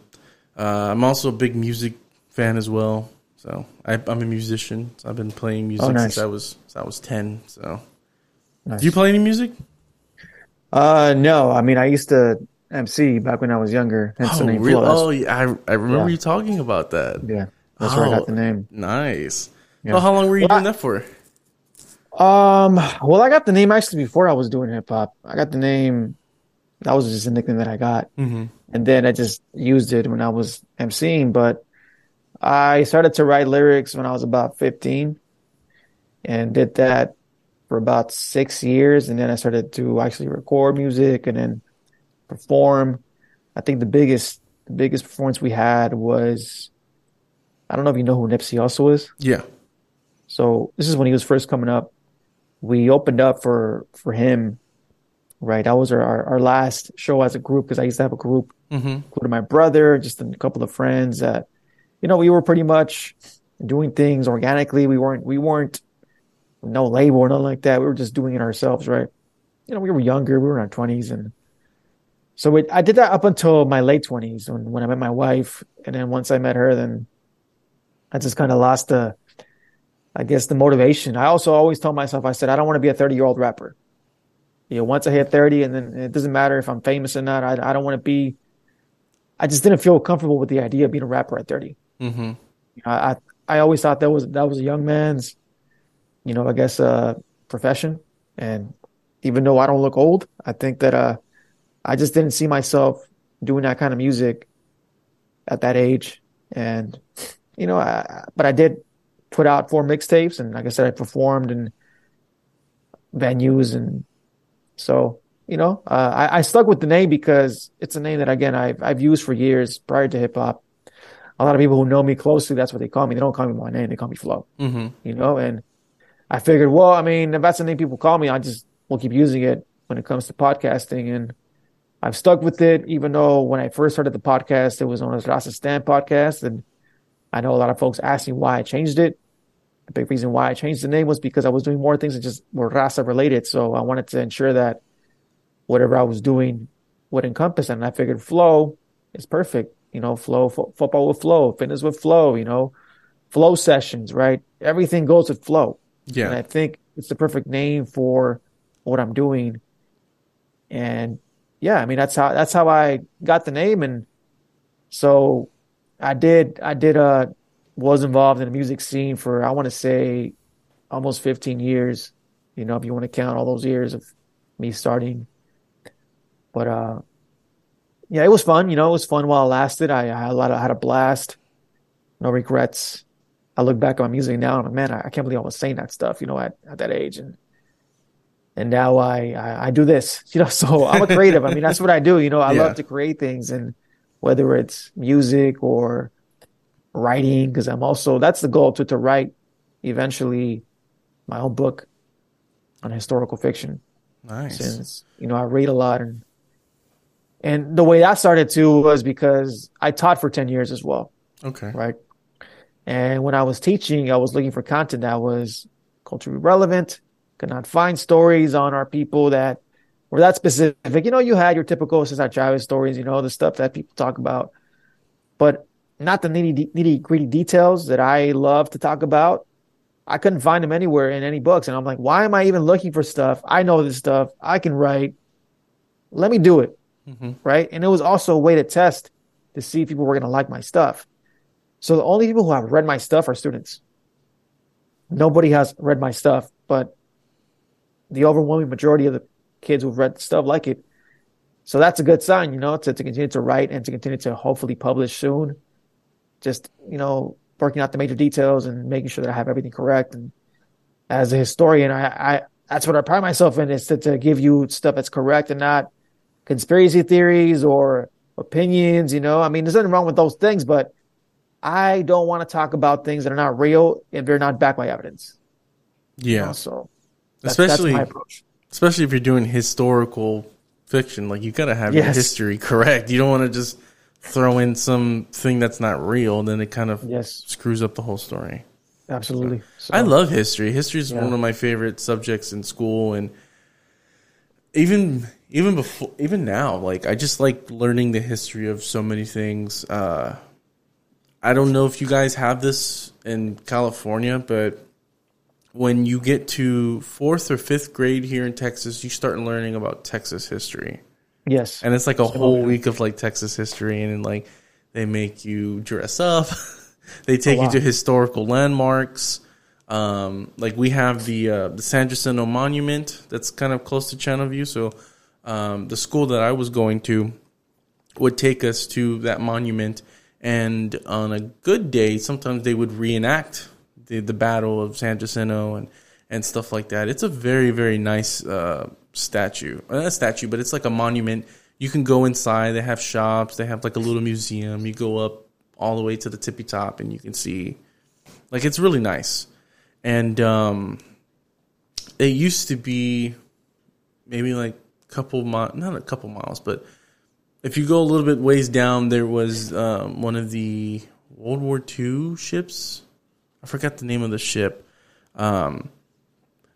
uh, I'm also a big music fan as well. So I, I'm a musician. So I've been playing music Oh, nice. since I was since I was ten. So Nice. do you play any music? Uh, no. I mean, I used to MC back when I was younger. The oh, name really? Oh, yeah, I I remember Yeah. you talking about that. Yeah, that's where I Oh. got the name. Nice. Yeah. Well, how long were you Well, doing that for? Um, well, I got the name actually before I was doing hip hop. I got the name. That was just a nickname that I got, Mm-hmm. and then I just used it when I was MCing. But I started to write lyrics when I was about 15, and did that for about six years, and then I started to actually record music and then perform. I think the biggest the biggest performance we had was I don't know if you know who Nipsey Hussle is. Yeah. So this is when he was first coming up. We opened up for for him, right? That was our our, our last show as a group because I used to have a group, Mm-hmm. including my brother, just a couple of friends that, you know, we were pretty much doing things organically. We weren't we weren't no label or nothing like that. We were just doing it ourselves, right? You know, we were younger. We were in our twenties, and so I did that up until my late twenties when when I met my wife, and then once I met her, then I just kind of lost the I guess the motivation. I also always tell myself, I said, I don't want to be a 30 year old rapper. You know, once I hit 30 and then it doesn't matter if I'm famous or not. I, I don't want to be, I just didn't feel comfortable with the idea of being a rapper at 30. Mm-hmm. You know, I, I always thought that was, that was a young man's, you know, I guess, uh, profession. And even though I don't look old, I think that, uh, I just didn't see myself doing that kind of music at that age. And, you know, I, but I did put out four mixtapes and like I said, I performed in venues and so, you know, uh, I, I stuck with the name because it's a name that again, I've, I've used for years prior to hip hop. A lot of people who know me closely, that's what they call me. They don't call me my name. They call me Flow, Mm-hmm. you know, and I figured, well, I mean, if that's the name people call me, I just will keep using it when it comes to podcasting. And I've stuck with it, even though when I first started the podcast, it was known as Raza Stand Podcast. And I know a lot of folks asked me why I changed it. The big reason why I changed the name was because I was doing more things that just were Raza related. So I wanted to ensure that whatever I was doing would encompass it. And I figured flow is perfect. You know, flow, fo- football with flow, fitness with flow, you know, flow sessions, right? Everything goes with flow. Yeah. And I think it's the perfect name for what I'm doing. And yeah, I mean that's how that's how I got the name. And so I did I did uh was involved in the music scene for I want to say almost 15 years. You know, if you want to count all those years of me starting. But uh yeah, it was fun, you know, it was fun while it lasted. I, I had a lot of, I had a blast. No regrets. I look back at my music now and I'm like, man, I, I can't believe I was saying that stuff, you know, at, at that age. And and now I, I I do this, you know. So I'm a creative. I mean, that's what I do. You know, I Yeah. love to create things, and whether it's music or writing, because I'm also that's the goal to to write eventually my own book on historical fiction. Nice. Since you know I read a lot, and and the way that started too was because I taught for ten years as well Okay. right? And when I was teaching, I was looking for content that was culturally relevant, could not find stories on our people that were that specific. You know, you had your typical Cesar Chavez stories, you know, the stuff that people talk about, but not the nitty nitty gritty details that I love to talk about. I couldn't find them anywhere in any books, and I'm like, why am I even looking for stuff? I know this stuff. I can write. Let me do it, Mm-hmm. right? And it was also a way to test to see if people were going to like my stuff. So the only people who have read my stuff are students. Nobody has read my stuff, but the overwhelming majority of the kids who've read stuff like it. So that's a good sign, you know, to, to continue to write and to continue to hopefully publish soon. Just, you know, working out the major details and making sure that I have everything correct. And as a historian, I, I that's what I pride myself in is to, to give you stuff that's correct and not conspiracy theories or opinions, you know. I mean, there's nothing wrong with those things, but I don't want to talk about things that are not real if they're not backed by evidence. you Yeah. know, so that's, Especially that's my approach. especially if you're doing historical fiction, like you gotta have your history correct. You don't want to just throw in something that's not real, then it kind of Yes, screws up the whole story. absolutely. So, I love history. History is Yeah. one of my favorite subjects in school, and even even before, even now, like I just like learning the history of so many things. Uh, I don't know if you guys have this in California, but when you get to fourth or fifth grade here in Texas, you start learning about Texas history yes, and it's like a whole week of like Texas history, and, then like they make you dress up. they take you to historical landmarks. Um, like we have the uh, the San Jacinto Monument that's kind of close to Channelview. So um, the school that I was going to would take us to that monument, and on a good day, sometimes they would reenact the the Battle of San Jacinto and and stuff like that. It's a very very nice uh, statue, uh, not a statue, but it's like a monument. You can go inside. They have shops. They have like a little museum. You go up all the way to the tippy top, and you can see, like, it's really nice. And um, it used to be maybe like couple miles, not a couple miles, but if you go a little bit ways down, there was um, one of the World War II ships. I forgot the name of the ship. Um,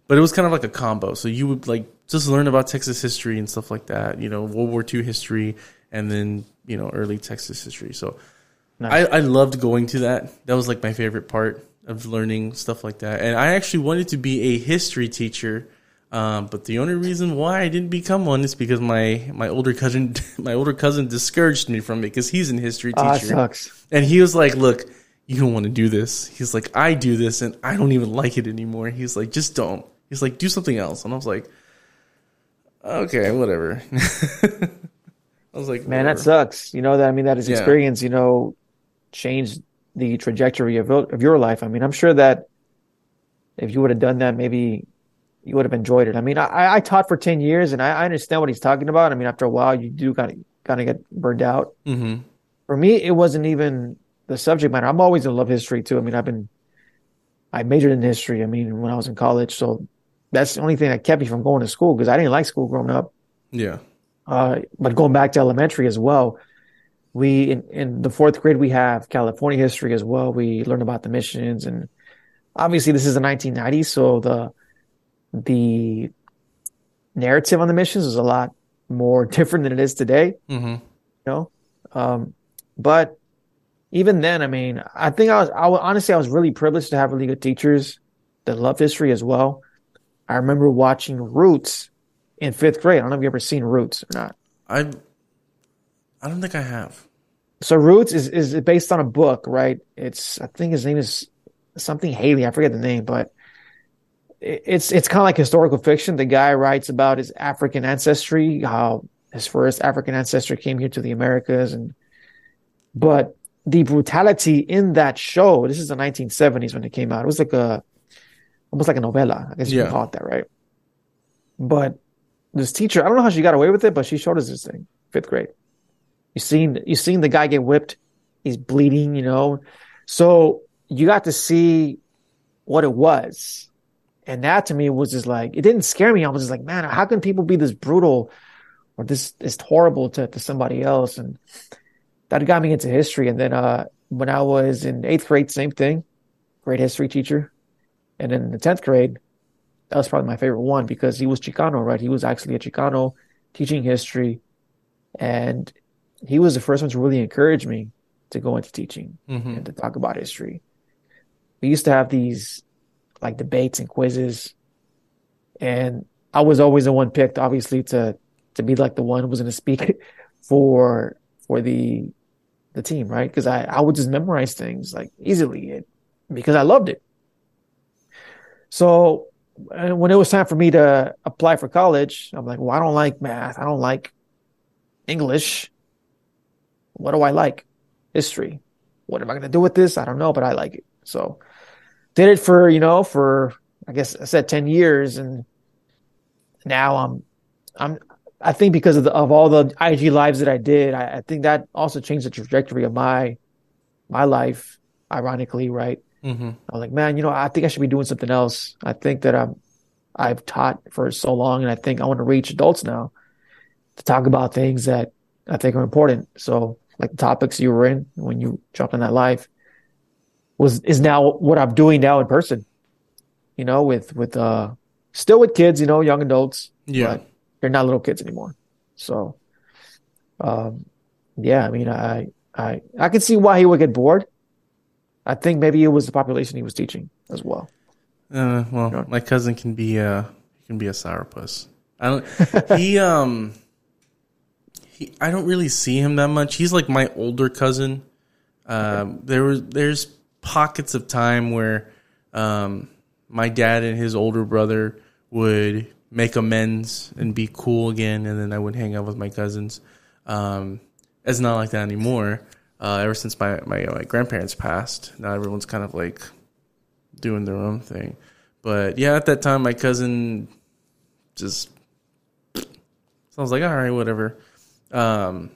but it was kind of like a combo. So you would like just learn about Texas history and stuff like that, you know, World War II history and then, you know, early Texas history. So Nice. I, I loved going to that. That was like my favorite part of learning stuff like that. And I actually wanted to be a history teacher. Um, but the only reason why I didn't become one is because my, my older cousin my older cousin discouraged me from it because he's an history teacher. Ah, teacher. sucks. And he was like, "Look, you don't want to do this." He's like, "I do this, and I don't even like it anymore." He's like, "Just don't." He's like, "Do something else." And I was like, "Okay, whatever." I was like, Man, that sucks. You know that I mean that his Yeah. experience, you know, changed the trajectory of of your life. I mean, I'm sure that if you would have done that, maybe you would have enjoyed it. I mean, I, I taught for ten years, and I, I understand what he's talking about. I mean, after a while, you do kind of kind of get burned out. Mhm. For me, it wasn't even the subject matter. I'm always in love history too. I mean, I've been I majored in history. I mean, when I was in college, so that's the only thing that kept me from going to school because I didn't like school growing up. Yeah. Uh, but going back to elementary as well, we in, in the fourth grade we have California history as well. We learn about the missions, and obviously this is the 1990s, so the the narrative on the missions is a lot more different than it is today. Mhm. You know, um, but even then, I mean, I think I was, I was honestly I was really privileged to have really good teachers that love history as well. I remember watching Roots in fifth grade. I don't know if you ever seen Roots or not. I I don't think I have. So Roots is is based on a book, right? It's I think his name is something Haley. I forget the name, but it's it's kind of like historical fiction. The guy writes about his African ancestry, how his first African ancestor came here to the Americas, and but the brutality in that show. This is the 1970s when it came out. It was like a almost like a novella. I guess you Yeah. can call it that, right? But this teacher, I don't know how she got away with it, but she showed us this thing, fifth grade. You seen you seen the guy get whipped. He's bleeding, you know. So you got to see what it was. And that to me was just like it didn't scare me. I was just like, man, how can people be this brutal or this this horrible to, to somebody else? And that got me into history. And then uh when I was in eighth grade, same thing. Great history teacher. And then in the tenth grade, that was probably my favorite one because he was Chicano, right? He was actually a Chicano teaching history, and he was the first one to really encourage me to go into teaching Mhm. and to talk about history. We used to have these like debates and quizzes, and I was always the one picked, obviously, to to be like the one who was going to speak for for the the team, right? Because I I would just memorize things like easily because I loved it. So when it was time for me to apply for college, I'm like, well, I don't like math. I don't like English. What do I like? History. What am I going to do with this? I don't know, but I like it. So did it for, you know, for, I guess I said 10 years. And now I'm, I'm, I think because of the, of all the IG lives that I did, I, I think that also changed the trajectory of my, my life, ironically, right? Mm-hmm. I'm like, man, you know, I think I should be doing something else. I think that I'm, I've taught for so long, and I think I want to reach adults now to talk about things that I think are important. So, like the topics you were in when you jumped in that live was is now what I'm doing now in person. You know, with with uh, still with kids, you know, young adults, Yeah. but they're not little kids anymore. So, um, yeah, I mean, I I I can see why he would get bored. I think maybe it was the population he was teaching as well. Uh, well, Yeah. my cousin can be a he can be a sourpuss. I don't. he um. He, I don't really see him that much. He's like my older cousin. Um, there was there's pockets of time where um, my dad and his older brother would make amends and be cool again, and then I would hang out with my cousins. Um, it's not like that anymore. Uh, ever since my, my my grandparents passed, now everyone's kind of like doing their own thing. But yeah, at that time, my cousin just so I was like, all right, whatever. Um,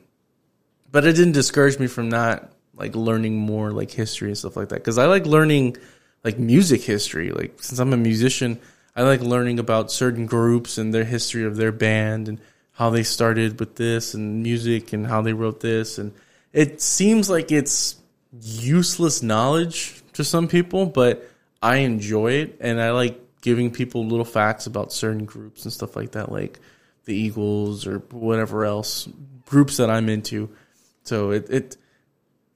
but it didn't discourage me from not like learning more like history and stuff like that because I like learning like music history. Like since I'm a musician, I like learning about certain groups and their history of their band and how they started with this and music and how they wrote this and it seems like it's useless knowledge to some people, but I enjoy it and I like giving people little facts about certain groups and stuff like that, like the Eagles or whatever else groups that I'm into. So it it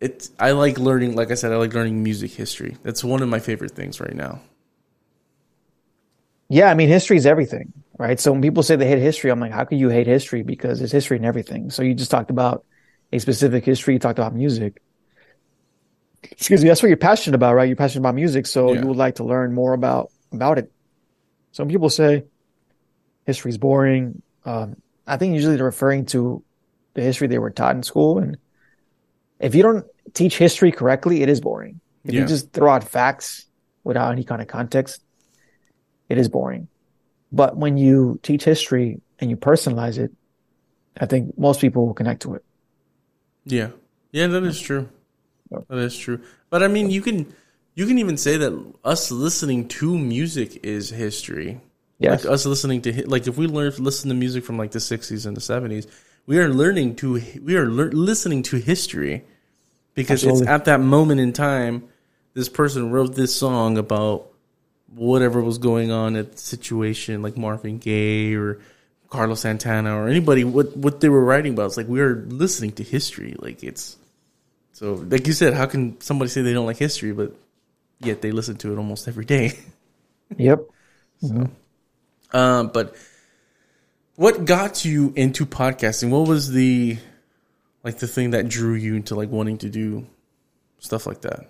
it I like learning. Like I said, I like learning music history. That's one of my favorite things right now. Yeah, I mean, history is everything, right? So when people say they hate history, I'm like, how can you hate history? Because it's history and everything. So you just talked about a specific history, you talked about music. Excuse me, that's what you're passionate about, right? You're passionate about music, so Yeah. you would like to learn more about about it. Some people say history's boring. Um, I think usually they're referring to the history they were taught in school, and if you don't teach history correctly, it is boring. If Yeah. you just throw out facts without any kind of context, it is boring. But when you teach history and you personalize it, I think most people will connect to it. Yeah, yeah, that is true. That is true. But I mean, you can you can even say that us listening to music is history. Yes. Like us listening to like if we learn to listen to music from like the '60s and the '70s, we are learning to we are lear- listening to history because Absolutely. it's at that moment in time this person wrote this song about whatever was going on at the situation, like Marvin Gaye or Carlos Santana or anybody. What what they were writing about? It's like we are listening to history. Like it's so like you said, how can somebody say they don't like history, but yet they listen to it almost every day? Yep. Um, but what got you into podcasting? What was the like the thing that drew you into like wanting to do stuff like that?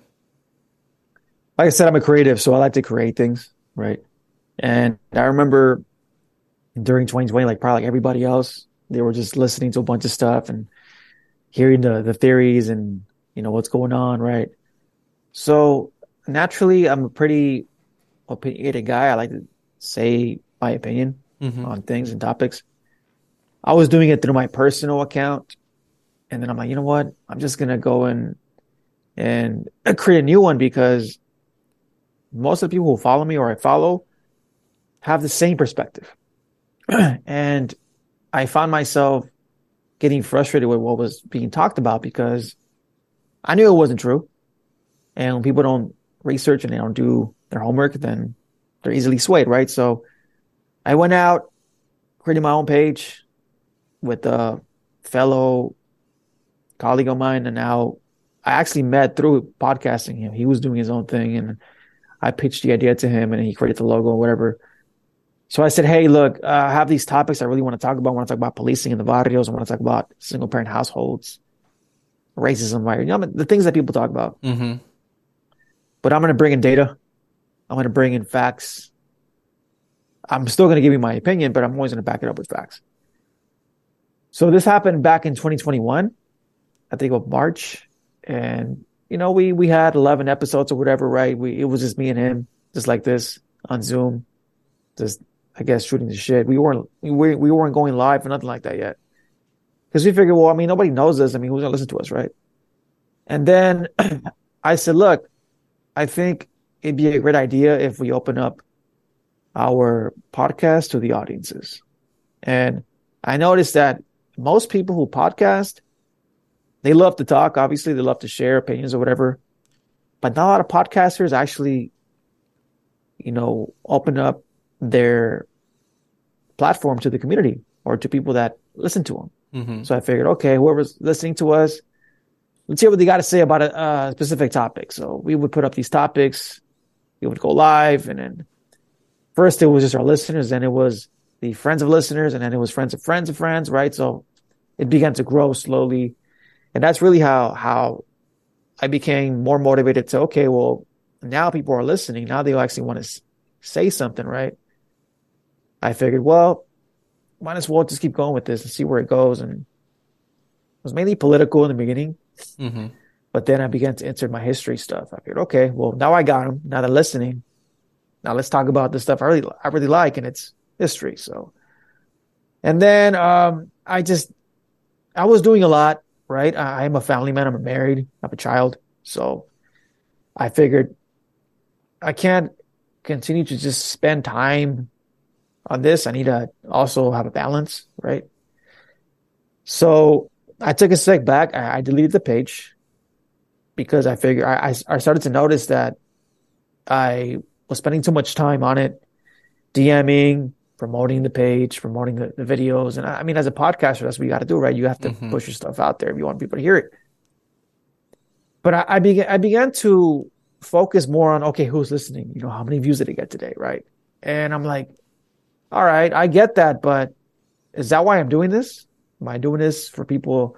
Like I said, I'm a creative, so I like to create things, right? And I remember during 2020, like probably like everybody else, they were just listening to a bunch of stuff and hearing the the theories and you know what's going on, right? So naturally, I'm a pretty opinionated guy. I like to say my opinion Mhm. on things and topics. I was doing it through my personal account, and then I'm like, you know what? I'm just gonna go and and create a new one because most of the people who follow me or I follow have the same perspective. and I found myself getting frustrated with what was being talked about because I knew it wasn't true. And when people don't research and they don't do their homework, then they're easily swayed, right? So I went out, created my own page with a fellow colleague of mine, and now I actually met through podcasting him. He was doing his own thing, and I pitched the idea to him, and he created the logo, and whatever. So I said, "Hey, look, uh, I have these topics I really want to talk about. I want to talk about policing in the barrios. I want to talk about single parent households, racism, right? You know, the things that people talk about. Mm-hmm. But I'm going to bring in data. I'm going to bring in facts. I'm still going to give you my opinion, but I'm always going to back it up with facts. So this happened back in 2021, I think of March, and you know we we had 11 episodes or whatever, right? We it was just me and him, just like this on Zoom, just I guess shooting the shit. We weren't we we weren't going live or nothing like that yet, because we figured, well, I mean, nobody knows us. I mean, who's gonna listen to us, right? And then I said, look, I think it'd be a great idea if we open up our podcast to the audiences. And I noticed that most people who podcast, they love to talk. Obviously, they love to share opinions or whatever, but not a lot of podcasters actually, you know, open up their platform to the community or to people that listen to them. Mm-hmm. So I figured, okay, whoever's listening to us, let's hear what they got to say about a, a specific topic. So we would put up these topics, we would go live, and then first it was just our listeners, then it was the friends of listeners, and then it was friends of friends of friends, right? So it began to grow slowly, and that's really how how I became more motivated to okay, well now people are listening, now they actually want to say something, right? I figured, well, might as well just keep going with this and see where it goes, and it was mainly political in the beginning. Mm-hmm. But then I began to insert my history stuff. I figured, okay, well, now I got them. Now they're listening. Now let's talk about the stuff I really, I really like, and it's history. So, and then um, I just, I was doing a lot, right? I, I'm a family man. I'm married. I have a child. So, I figured I can't continue to just spend time on this. I need to also have a balance, right? So I took a step back. I, I deleted the page because I figured I, I I started to notice that I was spending too much time on it, DMing, promoting the page, promoting the, the videos. And I, I mean, as a podcaster, that's what you got to do, right? You have to Mhm. push your stuff out there if you want people to hear it. But I, I began I began to focus more on okay, who's listening? You know, how many views did it get today, right? And I'm like, all right, I get that, but is that why I'm doing this? Am I doing this for people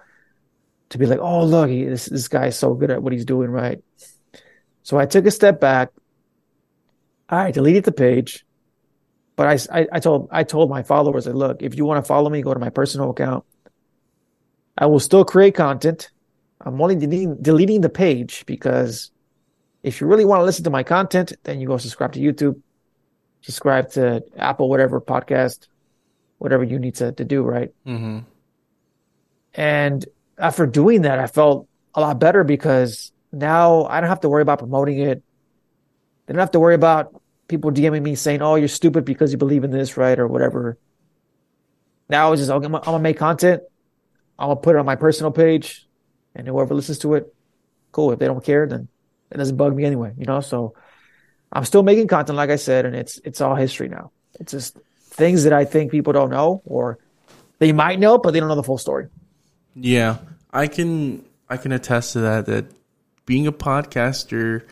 to be like, oh, look, he, this this guy's so good at what he's doing, right? So I took a step back. I deleted the page, but I, I, I told I told my followers, that, look, if you want to follow me, go to my personal account. I will still create content. I'm only deleting, deleting the page because if you really want to listen to my content, then you go subscribe to YouTube, subscribe to Apple, whatever podcast, whatever you need to, to do, right? Mm-hmm. And after doing that, I felt a lot better because now I don't have to worry about promoting it. I don't have to worry about people DMing me saying, "Oh, you're stupid because you believe in this, right?" or whatever. Now it's just I'm, gonna- I'm gonna make content. I'm gonna put it on my personal page, and whoever listens to it, cool. If they don't care, then it doesn't bug me anyway, you know. So I'm still making content, like I said, and it's it's all history now. It's just things that I think people don't know, or they might know, but they don't know the full story. Yeah, I can I can attest to that. That being a podcaster,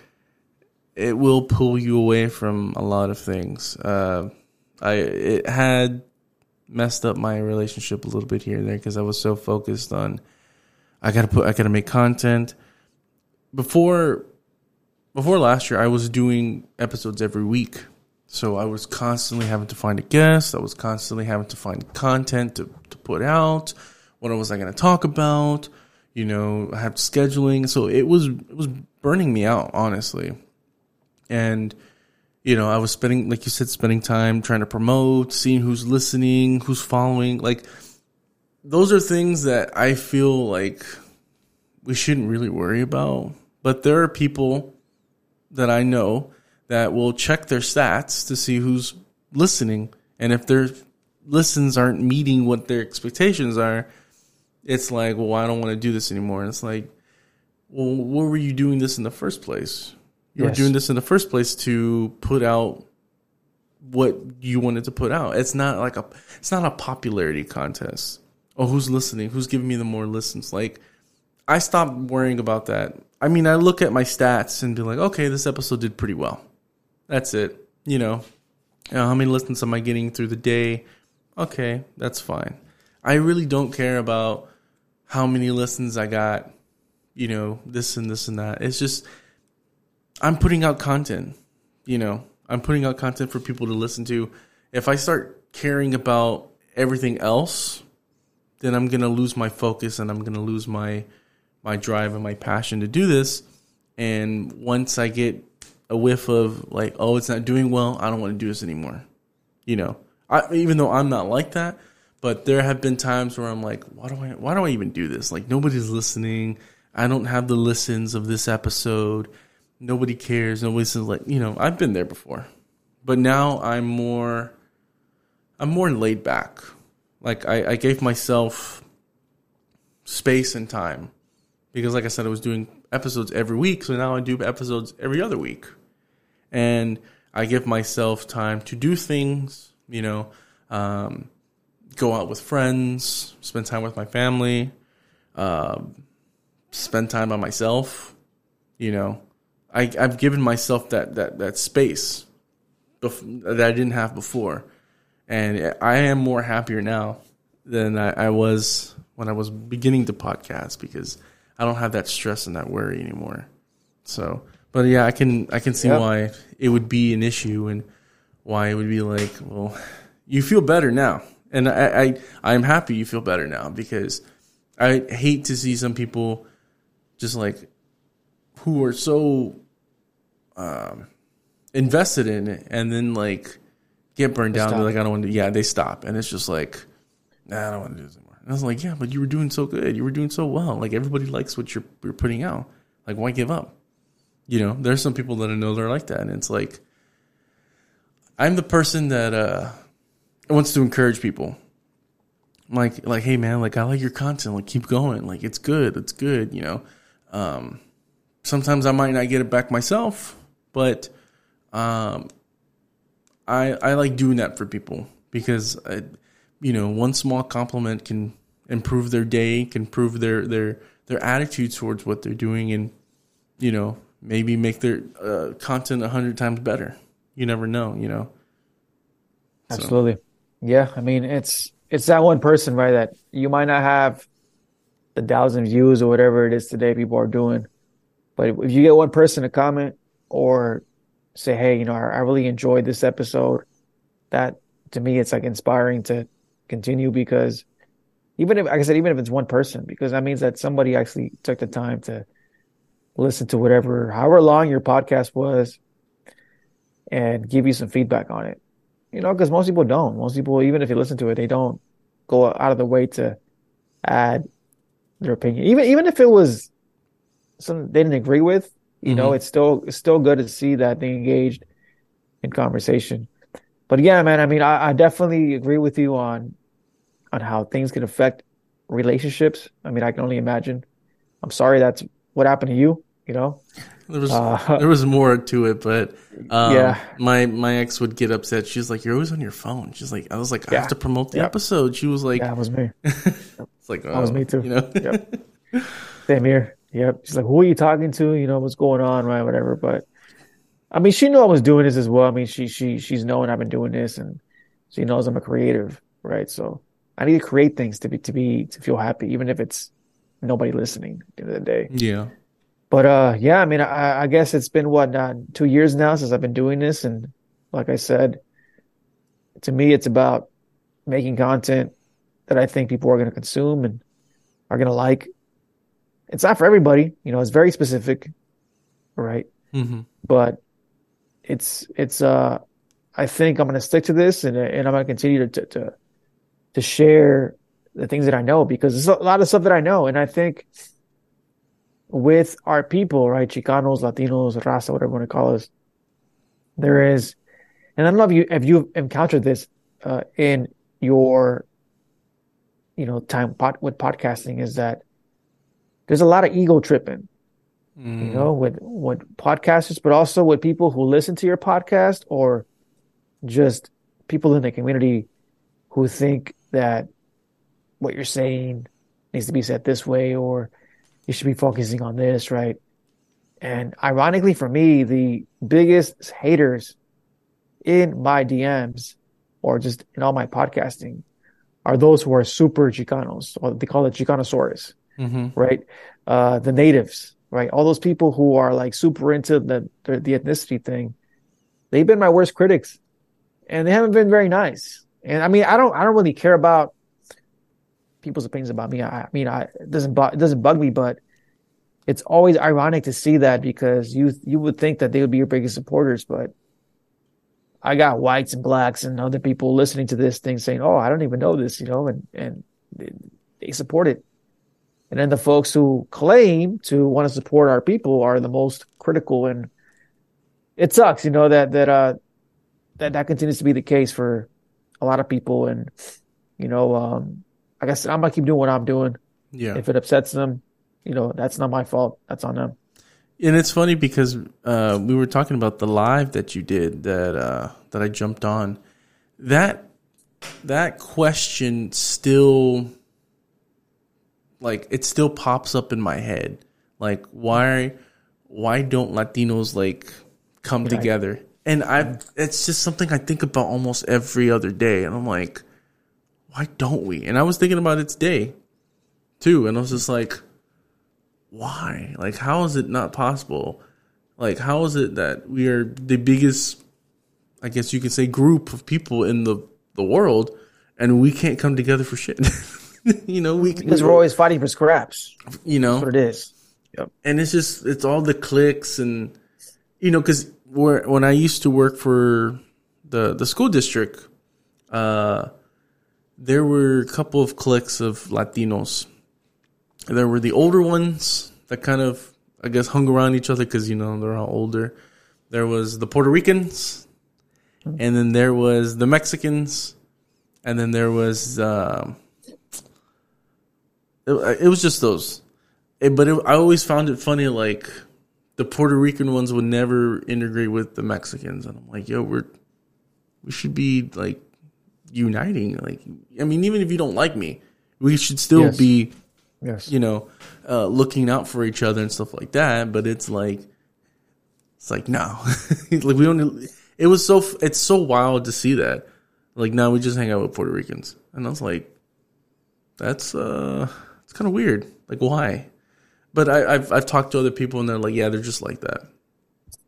it will pull you away from a lot of things. Uh, I it had messed up my relationship a little bit here and there because I was so focused on I gotta put I gotta make content. Before before last year, I was doing episodes every week. So I was constantly having to find a guest. I was constantly having to find content to, to put out. What was I to talk about? You know, I have scheduling. So it was it was burning me out, honestly. And you know, I was spending, like you said, spending time trying to promote, seeing who's listening, who's following. Like those are things that I feel like we shouldn't really worry about. But there are people that I know that will check their stats to see who's listening. And if their listens aren't meeting what their expectations are, it's like, well, I don't want to do this anymore. And it's like, well, what were you doing this in the first place? You were doing this in the first place to put out what you wanted to put out. It's not like a it's not a popularity contest. Oh, who's listening? Who's giving me the more listens? Like I stopped worrying about that. I mean, I look at my stats and be like, okay, this episode did pretty well. That's it. You know, you know, how many listens am I getting through the day? Okay, that's fine. I really don't care about how many listens I got, you know, this and this and that. It's just I'm putting out content, you know. I'm putting out content for people to listen to. If I start caring about everything else, then I'm to lose my focus and I'm to lose my my drive and my passion to do this. And once I get a whiff of like, oh, it's not doing well, I don't want to do this anymore. You know, I, even though I'm not like that, but there have been times where I'm like, why do I, why do I even do this? Like nobody's listening. I don't have the listens of this episode. Nobody cares. Nobody's like, you know, I've been there before, but now I'm more, I'm more laid back. Like I, I gave myself space and time because like I said, I was doing episodes every week. So now I do episodes every other week. And I give myself time to do things, you know, um, go out with friends, spend time with my family, um, spend time by myself, you know. I, I've given myself that, that, that space bef- that I didn't have before. And I am more happier now than I, I was when I was beginning to podcast because – I don't have that stress and that worry anymore. So, but yeah, I can I can see Yeah. why it would be an issue and why it would be like, well, you feel better now, and I I I'm happy you feel better now because I hate to see some people just like who are so um invested in it and then like get burned down. They're like, I don't want to. Yeah, they stop, and it's just like, nah, I don't want to do this anymore. And I was like, yeah, but you were doing so good. You were doing so well. Like everybody likes what you're you're putting out. Like why give up? You know, there's some people that I know that are like that, and it's like, I'm the person that uh wants to encourage people. Like like, hey man, like I like your content. Like keep going. Like it's good. It's good. You know. Um, sometimes I might not get it back myself, but um, I I like doing that for people because I, you know one small compliment can improve their day, can improve their their their attitude towards what they're doing, and you know maybe make their uh, content a hundred times better. You never know, you know. So- Absolutely. Yeah, I mean it's it's that one person, right, that you might not have the thousand views or whatever it is today people are doing. But if if you get one person to comment or say, hey, you know, I, I really enjoyed this episode, that to me it's like inspiring to continue because even if like I said, even if it's one person, because that means that somebody actually took the time to listen to whatever, however long your podcast was and give you some feedback on it. You know, because most people don't. Most people, even if you listen to it, they don't go out of the way to add their opinion. Even even if it was something they didn't agree with, you know, Mhm. it's still it's still good to see that they engaged in conversation. But yeah, man, I mean, I, I definitely agree with you on on how things can affect relationships. I mean, I can only imagine. I'm sorry that's what happened to you. You know, There was Uh, there was more to it, but um, Yeah. my my ex would get upset. She's like, "You're always on your phone." She's like, "I was like, I Yeah. have to promote the Yeah. episode." She was like, that was me. "It's like That was oh, me too. You know, Yep. Same here. Yep. She's like, who are you talking to? You know, what's going on, right? Whatever. But I mean, she knew I was doing this as well. I mean, she she she's known I've been doing this and she knows I'm a creative, right? So I need to create things to be to be to feel happy, even if it's nobody listening at the end of the day. yeah, But uh yeah, I mean I I guess it's been what uh, two years now since I've been doing this and like I said, to me it's about making content that I think people are gonna consume and are gonna like. It's not for everybody, you know, it's very specific, right? hmm But it's it's uh I think I'm gonna stick to this and and I'm gonna continue to to to share the things that I know because there's a lot of stuff that I know and I think with our people, right, Chicanos, Latinos, Raza, whatever you want to call us, there is, and I don't know if you if you've encountered this uh, in your, you know, time pot with podcasting, is that there's a lot of ego tripping, you mm. know, with with podcasters, but also with people who listen to your podcast or just people in the community who think that what you're saying needs to be said this way or you should be focusing on this, right? And ironically for me, the biggest haters in my DMs or just in all my podcasting are those who are super Chicanos, or they call it Chicanosaurus, right? Uh, the natives, right? All those people who are like super into the, the the ethnicity thing, they've been my worst critics, and they haven't been very nice. And I mean, I don't I don't really care about people's opinions about me. I, I mean, I, it doesn't bu- it doesn't bug me, but it's always ironic to see that because you you would think that they would be your biggest supporters, but I got whites and blacks and other people listening to this thing saying, "Oh, I don't even know this," you know, and and they support it. And then the folks who claim to want to support our people are the most critical, and it sucks, you know, that that uh that that continues to be the case for a lot of people. And you know, um, like I said, I'm gonna keep doing what I'm doing. Yeah. If it upsets them, you know, that's not my fault. That's on them. And it's funny because uh, we were talking about the live that you did that uh, that I jumped on. That that question still like it still pops up in my head. Like why why don't Latinos like come together? And I it's just something I think about almost every other day and I'm like why don't we? And I was thinking about it today too and I was just like why? Like, how is it not possible? Like, how is it that we are the biggest, I guess you could say, group of people in the, the world and we can't come together for shit? you know, we, Because we're always fighting for scraps. you know, That's what it is. Yep. and it's just, it's all the clicks and, you know, cause when I used to work for the, the school district, uh, there were a couple of cliques of Latinos there were the older ones that kind of, I guess, hung around each other because you know they're all older. There was the Puerto Ricans, and then there was the Mexicans, and then there was. Um, it, it was just those, It- but it, I always found it funny. Like the Puerto Rican ones would never integrate with the Mexicans, and I'm like, yo, we're we should be like uniting. Like, I mean, even if you don't like me, we should still Yes. be Yes. you know, uh, looking out for each other and stuff like that. But it's like, it's like no, like we don't. It was so it's so wild to see that. Like now we just hang out with Puerto Ricans, and I was like, that's uh, it's kind of weird. Like why? But I, I've I've talked to other people and they're like, yeah, they're just like that.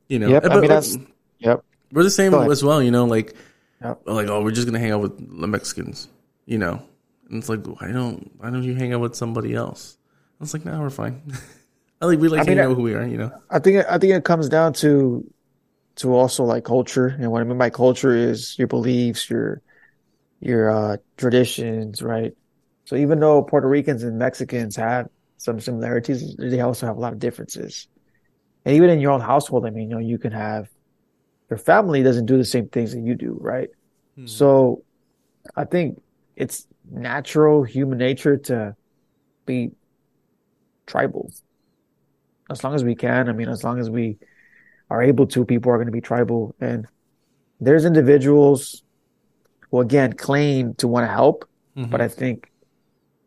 You know, Yep. I mean, that's, yep. we're the same as well. You know, like Yep. like oh, we're just gonna hang out with the Mexicans. You know, and it's like why don't why don't you hang out with somebody else? I was like, no, we're fine. I like we like I mean, hanging out I- who we are. You know, I think I think it comes down to to also like culture. And what I mean by culture is your beliefs, your your uh traditions, right? So even though Puerto Ricans and Mexicans have some similarities, they also have a lot of differences. And even in your own household, I mean, you know, you can have your family doesn't do the same things that you do, right? Hmm. So I think it's natural human nature to be tribal as long as we can. I mean, as long as we are able to, people are going to be tribal. And there's individuals who, again, claim to want to help, but mm-hmm. I think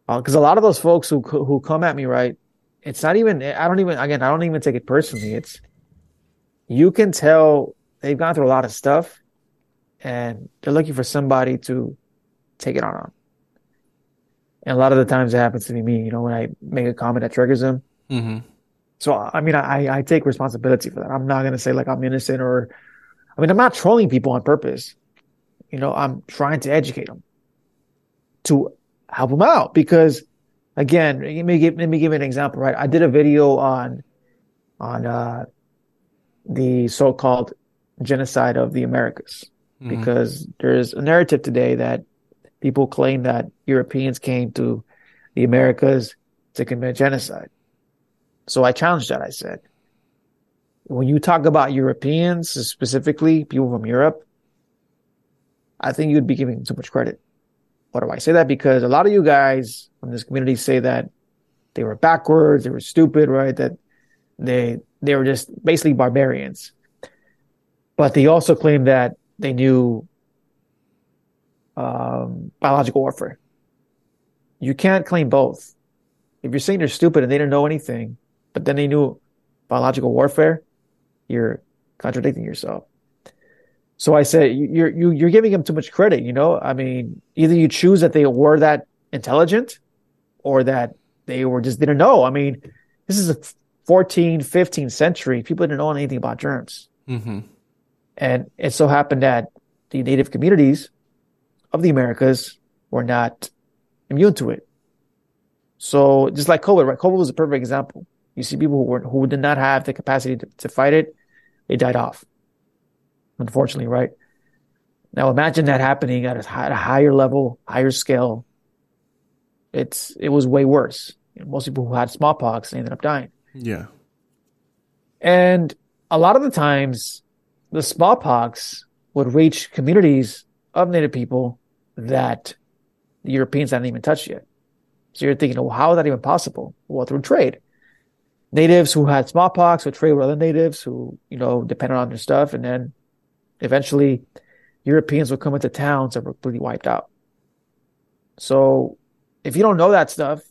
because a lot of those folks who who come at me, right? It's not even. I don't even. Again, I don't even take it personally. It's you can tell they've gone through a lot of stuff, and they're looking for somebody to take it on. on. And a lot of the times it happens to be me. You know, when I make a comment that triggers them. mm-hmm. So I mean, I I take responsibility for that. I'm not gonna say like I'm innocent or, I mean, I'm not trolling people on purpose. You know, I'm trying to educate them to help them out because, again, let me give let me give you an example. Right, I did a video on on uh the so-called genocide of the Americas because there's a narrative today that people claim that Europeans came to the Americas to commit genocide. So I challenged that. I said, when you talk about Europeans, specifically people from Europe, I think you'd be giving too much credit. Why do I say that? Because a lot of you guys from this community say that they were backwards, they were stupid, right? That they they were just basically barbarians. But they also claim that they knew um, biological warfare. You can't claim both. If you're saying they're stupid and they didn't know anything, but then they knew biological warfare, you're contradicting yourself. So I said you're you, you're giving them too much credit. You know, I mean, either you choose that they were that intelligent, or that they were just didn't know. I mean, this is a 14th, 15th century. People didn't know anything about germs. Mm-hmm. And it so happened that the native communities of the Americas were not immune to it. So just like COVID, right? COVID was a perfect example. You see people who were who did not have the capacity to, to fight it, they died off. Unfortunately, right? Now imagine that happening at a, at a higher level, higher scale. It's it was way worse. You know, most people who had smallpox ended up dying. Yeah. And a lot of the times, the smallpox would reach communities of Native people that the Europeans hadn't even touched yet. So you're thinking, well, how is that even possible? Well, through trade. Natives who had smallpox would trade with other natives who, you know, depended on their stuff. And then eventually Europeans would come into towns that were completely wiped out. So if you don't know that stuff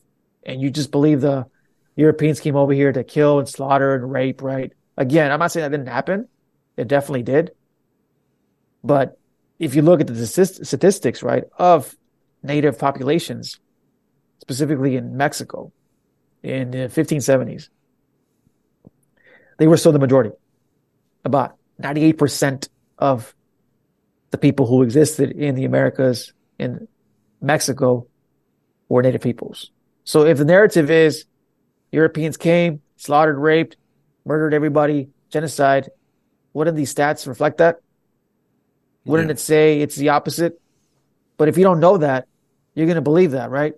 and you just believe the Europeans came over here to kill and slaughter and rape, right? Again, I'm not saying that didn't happen. It definitely did. But if you look at the statistics, right, of native populations, specifically in Mexico in the 1570s, they were still the majority. About 98% of the people who existed in the Americas in Mexico were native peoples. So if the narrative is Europeans came, slaughtered, raped, murdered everybody, genocide, wouldn't these stats reflect that? Wouldn't Yeah. it say it's the opposite? But if you don't know that, you're going to believe that, right?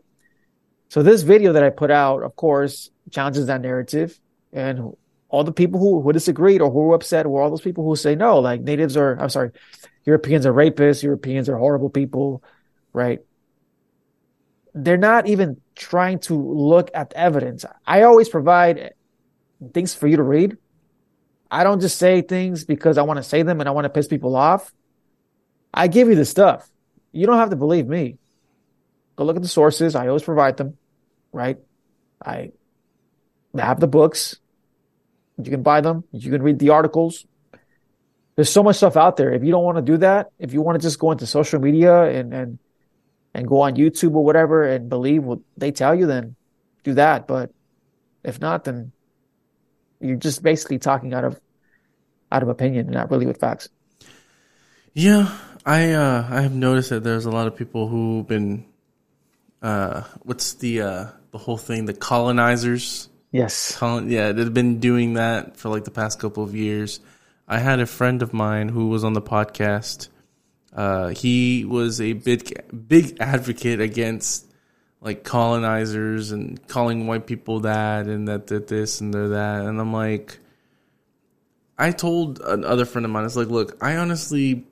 So this video that I put out, of course, challenges that narrative. And all the people who, who disagreed or who were upset were all those people who say, no, like natives are, I'm sorry, Europeans are rapists, Europeans are horrible people, right? They're not even trying to look at the evidence. I always provide things for you to read. I don't just say things because I want to say them and I want to piss people off. I give you the stuff. You don't have to believe me. Go look at the sources. I always provide them, right? I have the books. You can buy them. You can read the articles. There's so much stuff out there. If you don't want to do that, if you want to just go into social media and and and go on YouTube or whatever and believe what they tell you, then do that. But if not, then you're just basically talking out of out of opinion not really with facts. Yeah, I uh, I have noticed that there's a lot of people who've been, uh, what's the uh, the whole thing, the colonizers. Yes. Yeah, they've been doing that for like the past couple of years. I had a friend of mine who was on the podcast. Uh, he was a big big advocate against like colonizers and calling white people that and that that this and they're that and I'm like I told another friend of mine it's like look I honestly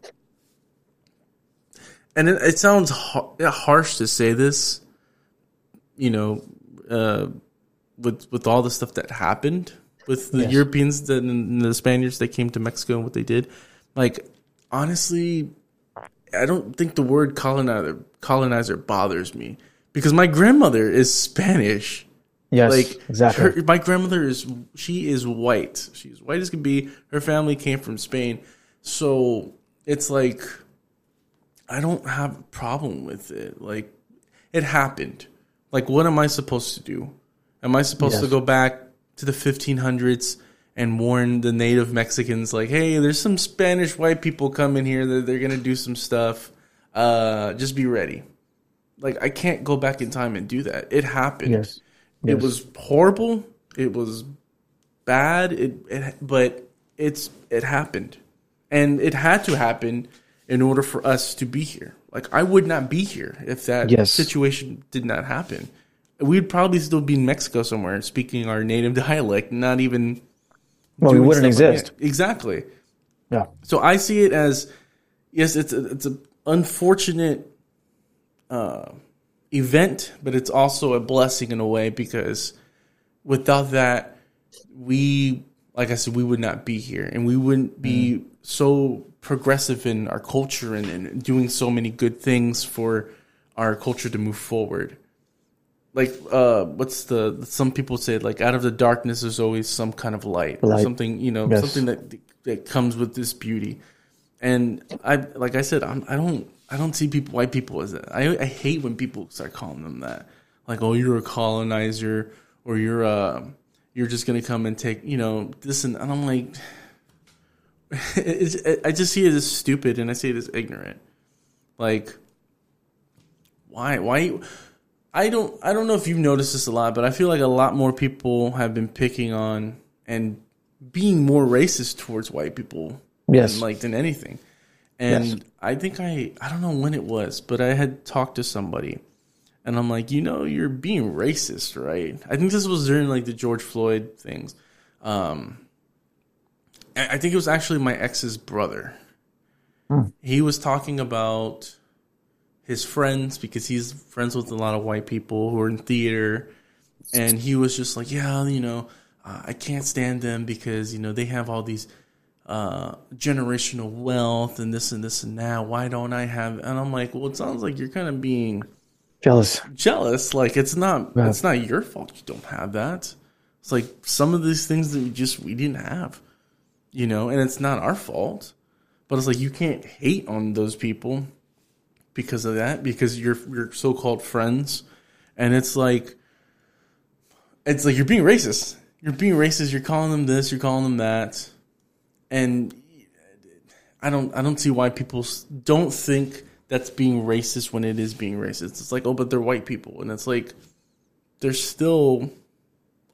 and it, it sounds har- harsh to say this you know uh, with with all the stuff that happened with the Yes. Europeans and the Spaniards that came to Mexico and what they did like honestly I don't think the word colonizer colonizer bothers me because my grandmother is Spanish. Yes. Like exactly. her, my grandmother is she is white. She's white as can be. Her family came from Spain, so it's like I don't have a problem with it. Like it happened. Like what am I supposed to do? Am I supposed to go back to the 1500s and warn the native Mexicans like, "Hey, there's some Spanish white people coming here that they're going to do some stuff. Uh just be ready." Like I can't go back in time and do that. It happened. yes. It was horrible. It was bad. It, it but it's it happened, and it had to happen in order for us to be here. Like I would not be here if that Yes. situation did not happen. We'd probably still be in Mexico somewhere speaking our native dialect, not even. Well, we wouldn't stuff like exist. exactly. Yeah. So I see it as yes, it's a, it's a unfortunate uh, event, but it's also a blessing in a way because without that, we like I said, we would not be here, and we wouldn't be so progressive in our culture and, and doing so many good things for our culture to move forward. Like, uh, what's the some people say like out of the darkness there's always some kind of light, or something you know Yes. something that that comes with this beauty. And I like I said I'm, I don't I don't see people white people as that. I I hate when people start calling them that. Like oh you're a colonizer or you're uh you're just gonna come and take you know this and, and I'm like it's, I just see it as stupid and I see it as ignorant. Like why why I don't I don't know if you've noticed this a lot, but I feel like a lot more people have been picking on and being more racist towards white people Yes. than, like than anything. And Yes. I think I I don't know when it was, but I had talked to somebody and I'm like, you know, you're being racist, right? I think this was during like the George Floyd things. Um I I think it was actually my ex's brother. He was talking about his friends because he's friends with a lot of white people who are in theater. And he was just like yeah you know uh, i can't stand them because you know they have all these uh, generational wealth and this and this and that. Why don't i have and i'm like well it sounds like you're kind of being Jealous. jealous. Like it's not Yeah. it's not your fault you don't have that. It's like some of these things that we just we didn't have you know and it's not our fault. But it's like you can't hate on those people because of that because you're you're so-called friends. And it's like it's like you're being racist. You're being racist. You're calling them this. You're calling them that. And i don't i don't see why people don't think that's being racist when it is being racist. It's like oh but they're white people. And it's like there's still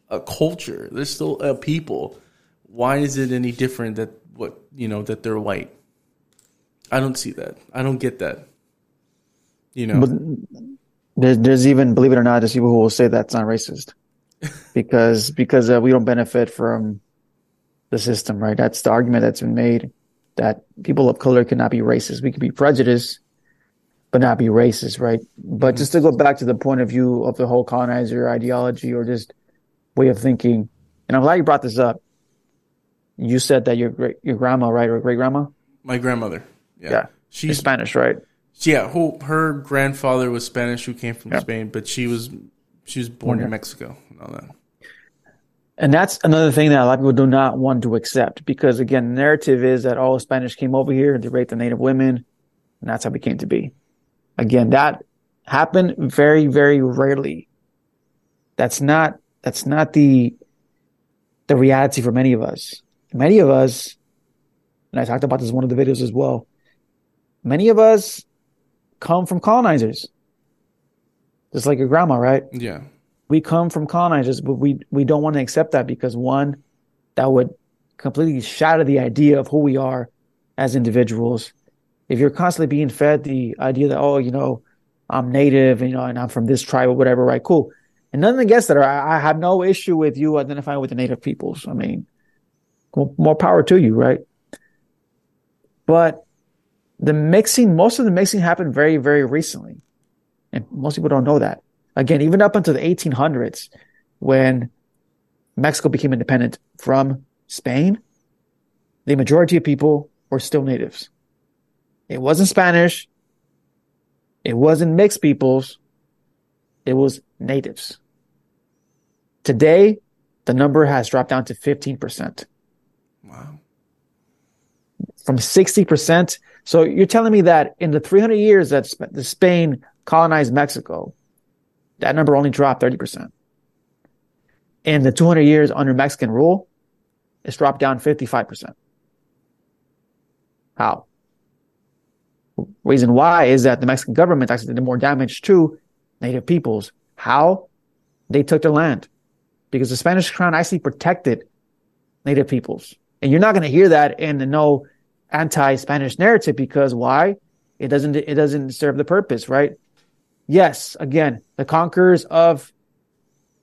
a culture. There's still a people. Why is it any different that what you know that they're white? I don't see that. I don't get that you know But there's, there's even, believe it or not, there's people who will say that's not racist because because uh, we don't benefit from the system, right? That's the argument that's been made that people of color cannot be racist. We could be prejudiced, but not be racist, right? But just to go back to the point of view of the whole colonizer ideology or just way of thinking, and I'm glad you brought this up. You said that your great your grandma, right, or great grandma, my grandmother yeah, Yeah. she's Spanish, right? Yeah who, her grandfather was spanish who came from spain but she was she was born in mexico and all that And that's another thing that a lot of people do not want to accept because again, the narrative is that all Spanish came over here, they raped the native women, and that's how we came to be. Again, that happened very, very rarely. That's not that's not the the reality for many of us. Many of us, and I talked about this in one of the videos as well. Many of us come from colonizers. Just like your grandma, right? yeah we come from colonizers, but we we don't want to accept that because one, that would completely shatter the idea of who we are as individuals. If you're constantly being fed the idea that oh, you know, I'm native, you know, and I'm from this tribe or whatever, right? Cool. And nothing against that. I, I have no issue with you identifying with the native peoples. I mean, more more power to you, right? But the mixing, most of the mixing happened very, very recently. And most people don't know that again, even up until the 1800s, when Mexico became independent from Spain, the majority of people were still natives. It wasn't Spanish. It wasn't mixed peoples. It was natives. Today, the number has dropped down to 15% wow from 60%. So you're telling me that in the 300 years that Spain colonized Mexico, that number only dropped 30%. In the 200 years under Mexican rule, it's dropped down 55%. How? Reason why is that the Mexican government actually did more damage to native peoples. How? They took their land because the Spanish crown actually protected native peoples. And you're not going to hear that in the no anti-Spanish narrative because why? It doesn't, it doesn't serve the purpose, right? Yes, again, the conquerors of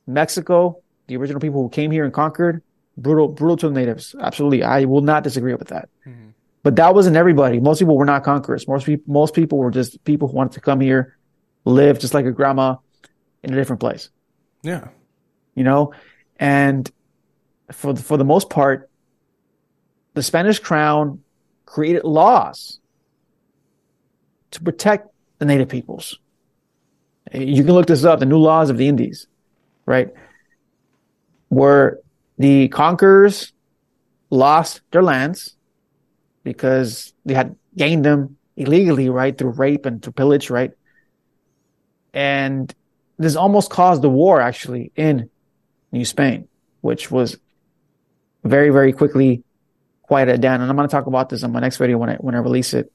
Mexico, the original people who came here and conquered, brutal, brutal to the natives. Absolutely. I will not disagree with that. Mm-hmm. But that wasn't everybody. Most people were not conquerors. Most people, most people were just people who wanted to come here, live just like a grandma in a different place yeah you know and for the, for the most part the spanish crown created laws to protect the native peoples. You can look this up, the new laws of the Indies, right? Where the conquerors lost their lands because they had gained them illegally, right? Through rape and through pillage, right? And this almost caused the war actually in New Spain, which was very, very quickly quieted down. And I'm going to talk about this on my next video when I, when I release it.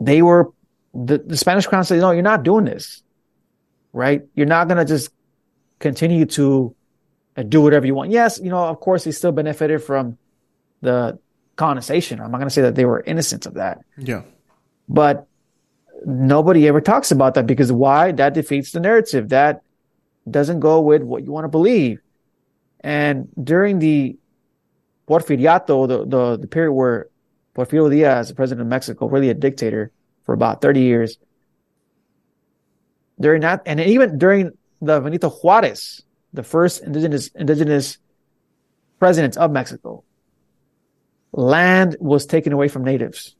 They were, the, the Spanish crown said, no, you're not doing this, right? You're not going to just continue to uh, do whatever you want. Yes, you know, of course, they still benefited from the colonization. I'm not going to say that they were innocent of that, Yeah. but nobody ever talks about that because why? That defeats the narrative. That doesn't go with what you want to believe. And during the Porfiriato, the, the, the period where Porfirio Diaz, the president of Mexico, really a dictator for about 30 years, during that, and even during the Benito Juarez, the first indigenous, indigenous president of Mexico, land was taken away from natives.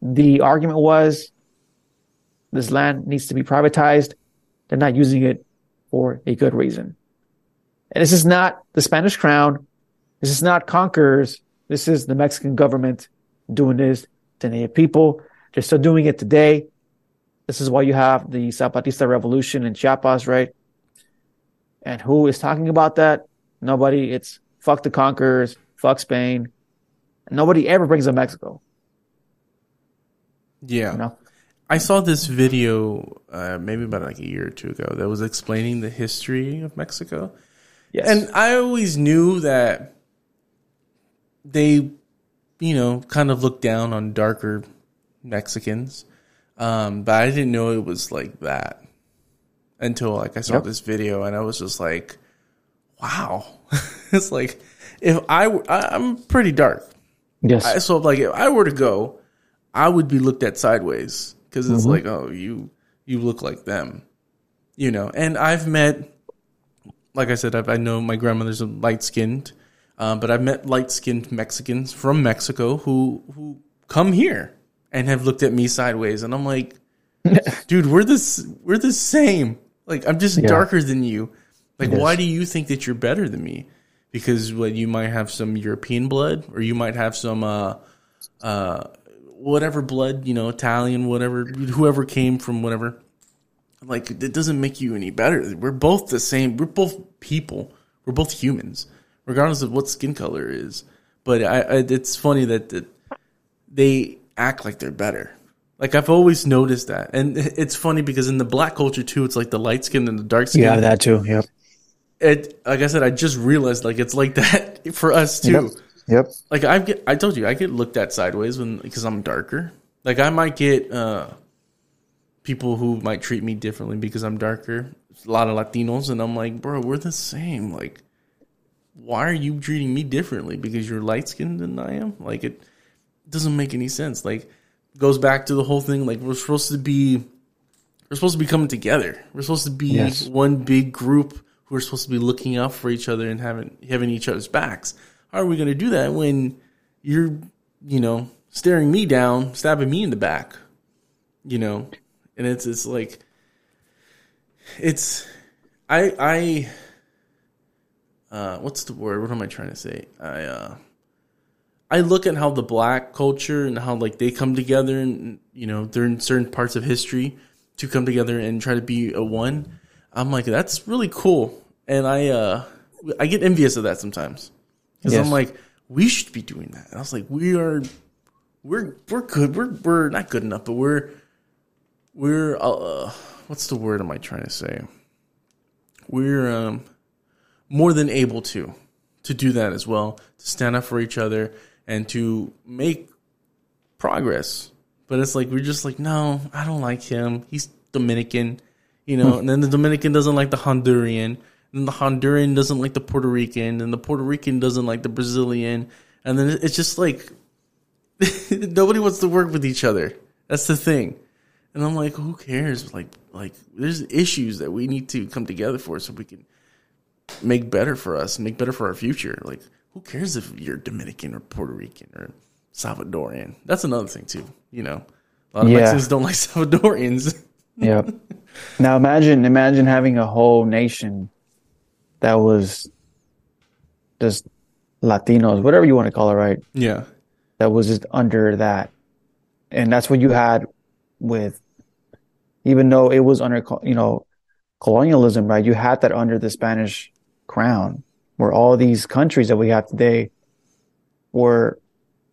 The argument was this land needs to be privatized. They're not using it for a good reason. And this is not the Spanish crown. This is not conquerors. This is the Mexican government doing this to native people. They're still doing it today. This is why you have the Zapatista revolution in Chiapas, right? And who is talking about that? Nobody. It's fuck the conquerors, fuck Spain. Nobody ever brings up Mexico. Yeah. You know? I saw this video uh, maybe about like a year or two ago that was explaining the history of Mexico. Yes. And I always knew that they, you know, kind of looked down on darker Mexicans. Um, but I didn't know it was like that until like I saw Yep. this video and I was just like, wow. it's like if I I'm pretty dark. yes. I, so like if I were to go, I would be looked at sideways because it's like, oh, you you look like them, you know. And I've met, like I said, I've, I know my grandmother's light skinned, um, but I've met light skinned Mexicans from Mexico who who come here and have looked at me sideways, and I'm like, dude, we're this we're the same. Like I'm just darker than you. Like Yes. why do you think that you're better than me? Because what you might have some European blood, or you might have some uh, uh, whatever blood, you know, Italian, whatever, whoever came from whatever. Like it doesn't make you any better. We're both the same. We're both people. We're both humans, regardless of what skin color is. But I, I it's funny that, that they act like they're better. Like I've always noticed that, and it's funny because in the black culture too, it's like the light skin and the dark skin. you have that too. Yep. It, like I said, I just realized like it's like that for us too. Yep. Yep. Like I get, I told you, I get looked at sideways when because I'm darker. Like I might get uh, people who might treat me differently because I'm darker. A lot of Latinos, and I'm like, bro, we're the same. Like, why are you treating me differently because you're light skinned than I am? Like it doesn't make any sense. Like goes back to the whole thing. Like we're supposed to be, we're supposed to be coming together. We're supposed to be Yes. one big group who are supposed to be looking out for each other and having having each other's backs. How are we going to do that when you're, you know, staring me down, stabbing me in the back? You know, and it's it's like it's I I uh what's the word? What am I trying to say? I uh I look at how the black culture and how like they come together and you know during certain parts of history to come together and try to be a one. I'm like that's really cool, and I uh I get envious of that sometimes because Yes. I'm like we should be doing that. And I was like we are we're we're good. We're we're not good enough, but we're we're uh what's the word am I trying to say? We're um more than able to to do that as well, to stand up for each other and to make progress. But it's like we're just like, no, I don't like him. He's Dominican, you know, hmm. and then the Dominican doesn't like the Honduran, and the Honduran doesn't like the Puerto Rican, and the Puerto Rican doesn't like the Brazilian, and then it's just like nobody wants to work with each other. That's the thing. And I'm like, who cares? Like, like there's issues that we need to come together for so we can make better for us, make better for our future. Like, who cares if you're Dominican or Puerto Rican or Salvadorian? That's another thing too. You know, a lot of Yeah. Mexicans don't like Salvadorians. Yep. now imagine imagine having a whole nation that was just Latinos, whatever you want to call it, right? yeah, That was just under that. And that's what you had with even though it was under you know colonialism, right? You had that under the Spanish crown where all these countries that we have today were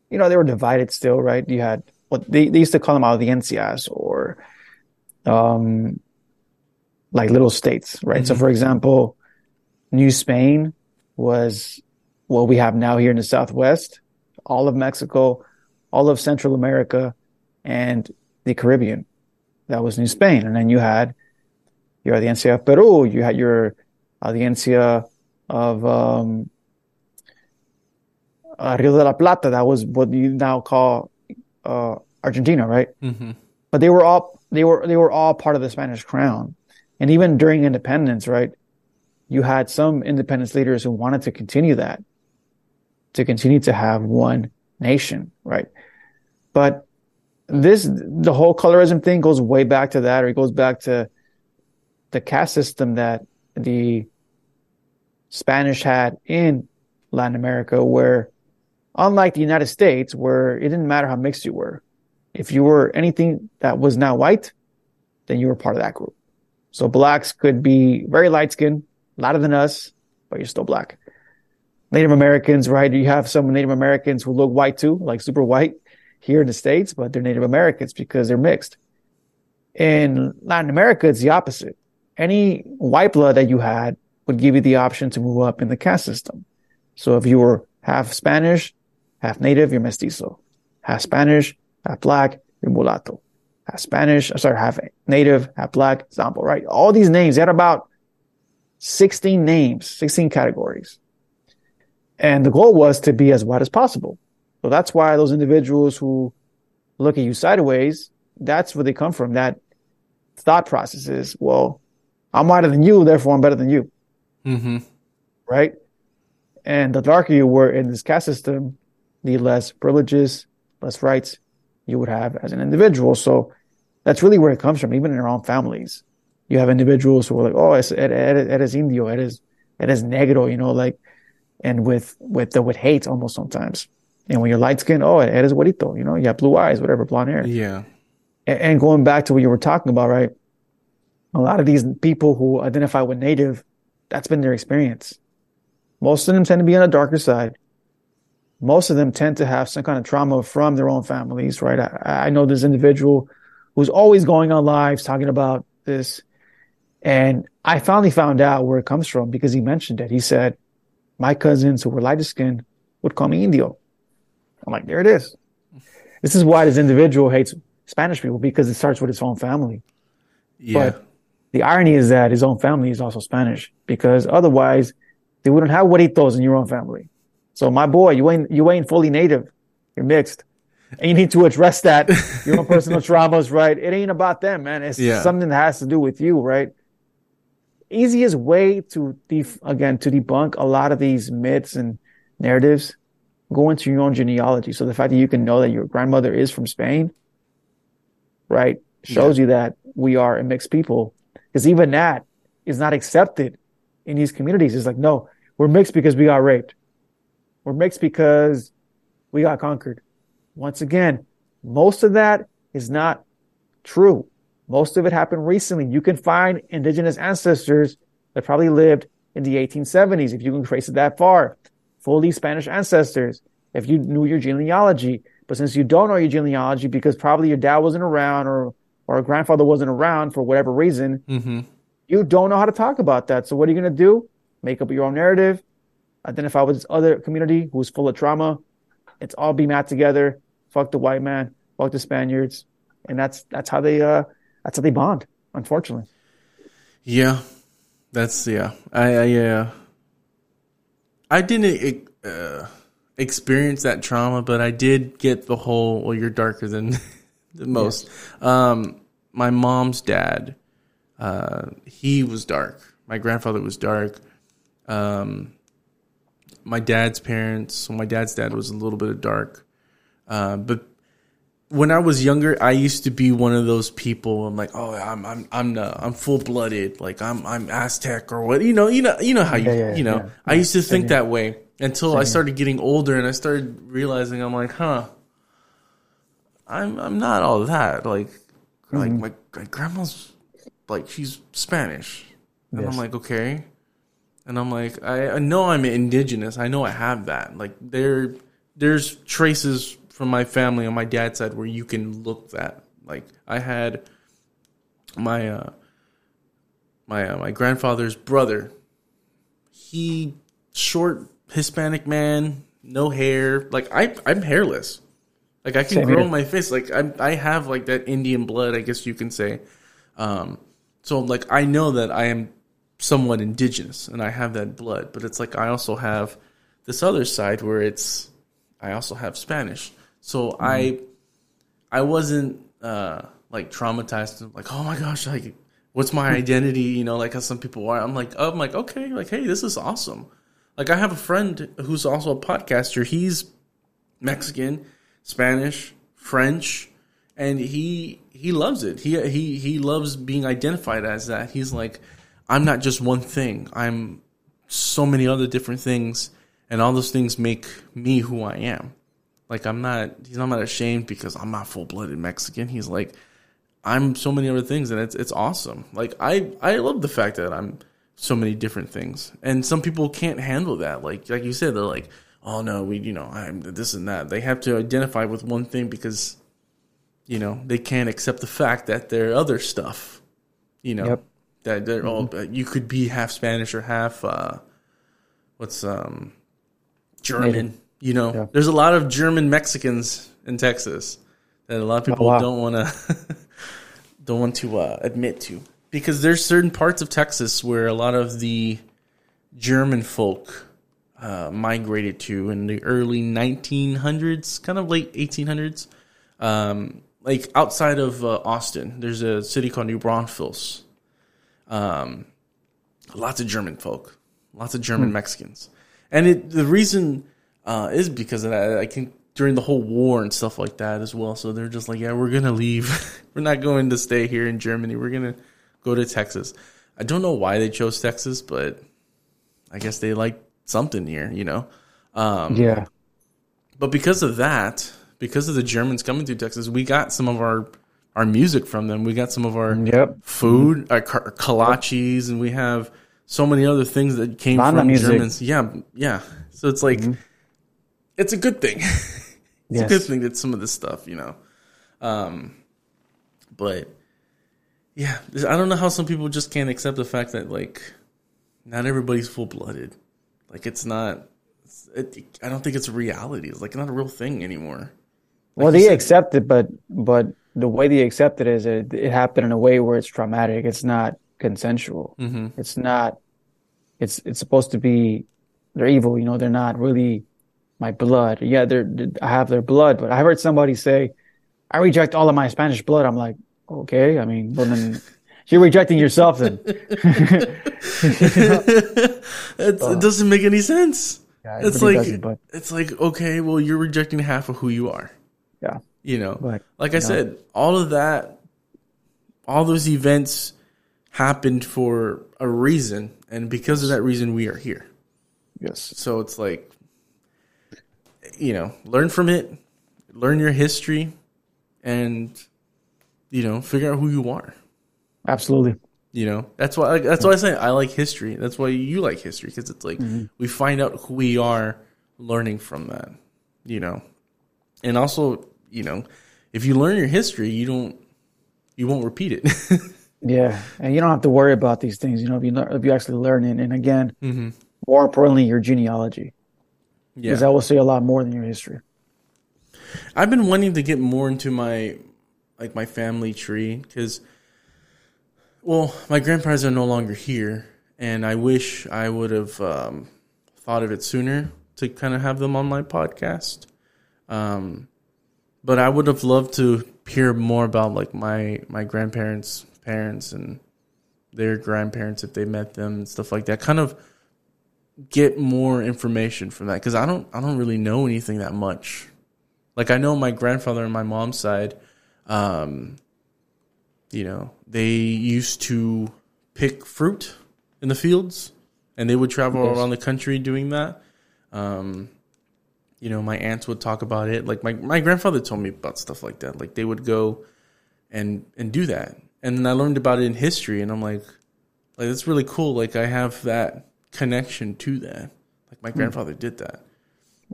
you know, they were divided still, right? You had what they, they used to call them audiencias or um like little states, right? So for example, New Spain was what we have now here in the Southwest, all of Mexico, all of Central America, and the Caribbean. That was New Spain. And then you had your the Audiencia of Peru, you had your Audiencia of um, uh, Rio de la Plata. That was what you now call uh, Argentina, right? hmm but they were all they were they were all part of the Spanish crown. And even during independence, right, you had some independence leaders who wanted to continue that, to continue to have one nation, right? But this the whole colorism thing goes way back to that, or it goes back to the caste system that the Spanish had in Latin America, where unlike the United States, where it didn't matter how mixed you were, if you were anything that was not white, then you were part of that group. So blacks could be very light skinned, lighter than us, but you're still black. Native Americans, right? You have some Native Americans who look white too, like super white here in the States, but they're Native Americans because they're mixed. In Latin America, it's the opposite. Any white blood that you had would give you the option to move up in the caste system. So if you were half Spanish, half Native, you're mestizo. Half Spanish, half black, you're mulatto. Half Spanish, sorry, half Native, half black, Zambo, right? All these names, they had about 16 names, 16 categories. And the goal was to be as white as possible. So that's why those individuals who look at you sideways, that's where they come from. That thought process is, well, I'm wider than you, therefore I'm better than you hmm right? And the darker you were in this caste system, the less privileges, less rights you would have as an individual. So that's really where it comes from, even in our own families. You have individuals who are like, oh, es, eres, eres indio, eres, eres negro, you know, like, and with, with the, with hate almost sometimes. And when you're light skinned, oh, eres güerito, you know, you have blue eyes, whatever, blonde hair. yeah, And, and going back to what you were talking about, right? A lot of these people who identify with native, that's been their experience. Most of them tend to be on the darker side. Most of them tend to have some kind of trauma from their own families, right? I, I know this individual who's always going on lives talking about this. And I finally found out where it comes from because he mentioned it. He said, my cousins who were lighter skinned would call me Indio. I'm like, there it is. This is why this individual hates Spanish people because it starts with his own family. yeah, But the irony is that his own family is also Spanish because otherwise they wouldn't have hueritos in your own family. So my boy, you ain't you ain't fully native. You're mixed. And you need to address that, your own personal traumas, right? It ain't about them, man. It's Yeah. something that has to do with you, right? Easiest way to def- again to debunk a lot of these myths and narratives, go into your own genealogy. So the fact that you can know that your grandmother is from Spain, right, shows you that we are a mixed people. Because even that is not accepted in these communities. It's like, no, we're mixed because we got raped. We're mixed because we got conquered. Once again, most of that is not true. Most of it happened recently. You can find indigenous ancestors that probably lived in the 1870s, if you can trace it that far. Fully Spanish ancestors, if you knew your genealogy. But since you don't know your genealogy because probably your dad wasn't around or, or a grandfather wasn't around for whatever reason, hmm you don't know how to talk about that. So what are you going to do? Make up your own narrative, identify with this other community who's full of trauma. It's all be mad together. Fuck the white man, fuck the Spaniards. And that's, that's how they, uh, that's how they bond, unfortunately. Yeah, that's yeah. I I uh, I didn't uh, experience that trauma, but I did get the whole. Well, you're darker than the most. Um, my mom's dad, uh, he was dark. My grandfather was dark. Um, my dad's parents. So my dad's dad was a little bit of dark, uh, but when I was younger, I used to be one of those people. I'm like, oh, I'm I'm I'm I'm full blooded. Like I'm I'm Aztec or what? You know, you know, you know how you Yeah, yeah, you know. yeah, I used to think that way until I started getting older and I started realizing I'm like, huh, I'm I'm not all that. Like like Mm-hmm. my, my grandma's like she's Spanish, and Yes. I'm like, okay. And I'm like, I, I know I'm indigenous. I know I have that. Like there, there's traces from my family on my dad's side where you can look that. Like I had my uh, my uh, my grandfather's brother. He short Hispanic man, no hair. Like I, I'm hairless. Like I can Same grow here. my face. Like I, I have like that Indian blood. I guess you can say. Um, so like I know that I am somewhat indigenous and I have that blood, but it's like I also have this other side where it's I also have Spanish. So I I wasn't uh like traumatized and like oh my gosh like what's my identity you know like how some people are I'm like I'm like okay like hey this is awesome like I have a friend who's also a podcaster he's Mexican Spanish French and he he loves it he he he loves being identified as that he's like I'm not just one thing I'm so many other different things and all those things make me who I am like I'm not he's not ashamed because I'm not full blooded Mexican. He's like I'm so many other things and it's it's awesome. Like I I love the fact that I'm so many different things. And some people can't handle that. Like like you said, they're like, Oh no, we you know, I'm this and that. They have to identify with one thing because you know, they can't accept the fact that they're other stuff. You know. Yep. That they're all you could be half Spanish or half uh what's um German. Native. You know, Yeah. there's a lot of German Mexicans in Texas that a lot of people wow. don't want to don't want to uh, admit to because there's certain parts of Texas where a lot of the German folk uh, migrated to in the early 1900s, kind of late 1800s. Um, like outside of uh, Austin, there's a city called New Braunfels. Um, lots of German folk, lots of German Mexicans, and it, the reason uh, is because of that. I think during the whole war and stuff like that as well. So they're just like, yeah, we're gonna leave. we're not going to stay here in Germany. We're gonna go to Texas. I don't know why they chose Texas, but I guess they like something here, you know. Um, Yeah. but because of that, because of the Germans coming through Texas, we got some of our our music from them. We got some of our Yep. food, our ka- kolaches, and we have so many other things that came Banda from music. Germans. Yeah, yeah. So it's like it's a good thing. it's a Yes. good thing that some of this stuff, you know. Um, but yeah, I don't know how some people just can't accept the fact that like not everybody's full blooded. Like it's not. It, I don't think it's a reality. It's like not a real thing anymore. Well, they said- accept it, but but the way they accept it is it, it happened in a way where it's traumatic. It's not consensual. Mm-hmm. It's not. It's it's supposed to be. They're evil. You know. They're not really my blood. Yeah, they're. I have their blood, but I heard somebody say, "I reject all of my Spanish blood." I'm like, okay. I mean, well then. You're rejecting yourself then. It's, it oh. doesn't make any sense. Yeah, it it's like doesn't, but- it's like okay, well, you're rejecting half of who you are. Yeah. You know, But, like I said, all of that, all those events happened for a reason, and because of that reason, we are here. Yes. So it's like, you know, learn from it, learn your history, and you know, figure out who you are. Absolutely. You know, that's why that's why I say I like history. That's why you like history because it's like we find out who we are, learning from that. You know, and also you know, if you learn your history, you don't you won't repeat it. Yeah, and you don't have to worry about these things. You know, if you if you actually learn it, and again, Mm-hmm. more importantly, your genealogy, because yeah, that will say a lot more than your history. I've been wanting to get more into my like my family tree because, well, my grandparents are no longer here, and I wish I would have um, thought of it sooner to kind of have them on my podcast. Um, but I would have loved to hear more about like my my grandparents' parents and their grandparents if they met them and stuff like that. Kind of get more information from that because I don't I don't really know anything that much. Like I know my grandfather on my mom's side, um, you know, they used to pick fruit in the fields, and they would travel Yes. around the country doing that. Um, you know, my aunts would talk about it. Like my my grandfather told me about stuff like that. Like they would go and and do that, and then I learned about it in history, and I'm like, like that's really cool. Like I have that connection to that. Like my grandfather did that,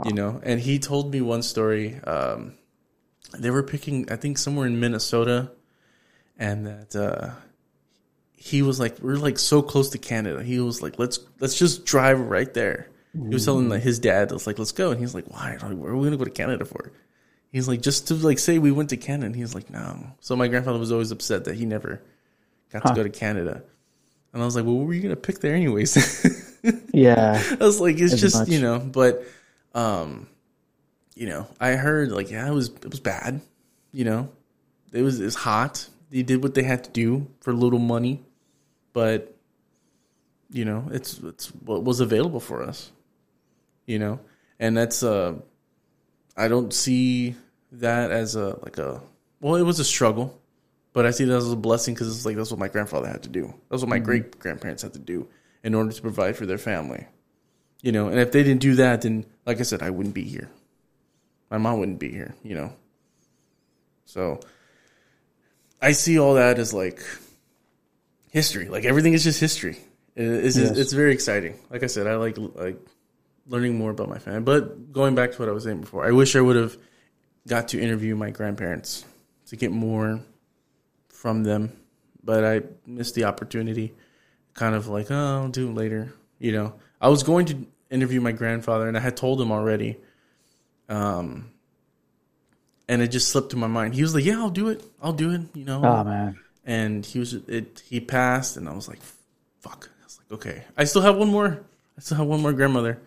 you know. And he told me one story. Um, they were picking, I think, somewhere in Minnesota, and that uh, he was like, we're like so close to Canada. He was like, let's let's just drive right there. He was telling like his dad, was like, let's go, and he's like, why? Where are we gonna go to Canada for? He's like, just to like say we went to Canada. And he's like, no. So my grandfather was always upset that he never got to go to Canada. And I was like, well, what were you gonna pick there anyways? Yeah. I was like, it's just much. you know, but um, you know, I heard like yeah, it was it was bad. You know, it was it's hot. They did what they had to do for little money, but you know, it's it's what was available for us. You know, and that's uh, I don't see that as a like a well, it was a struggle, but I see that as a blessing because it's like that's what my grandfather had to do. That's what my great grandparents had to do in order to provide for their family. You know, and if they didn't do that, then like I said, I wouldn't be here. My mom wouldn't be here. You know, so I see all that as like history. Like everything is just history. It- It's Yes. it's very exciting. Like I said, I like like learning more about my family. But going back to what I was saying before, I wish I would have got to interview my grandparents to get more from them, but I missed the opportunity. Kind of like, oh, I'll do it later. You know, I was going to interview my grandfather, and I had told him already. Um, and it just slipped to my mind. He was like, "Yeah, I'll do it. I'll do it." You know, Oh man. and he was it. He passed, and I was like, "Fuck." I was like, "Okay, I still have one more. I still have one more grandmother."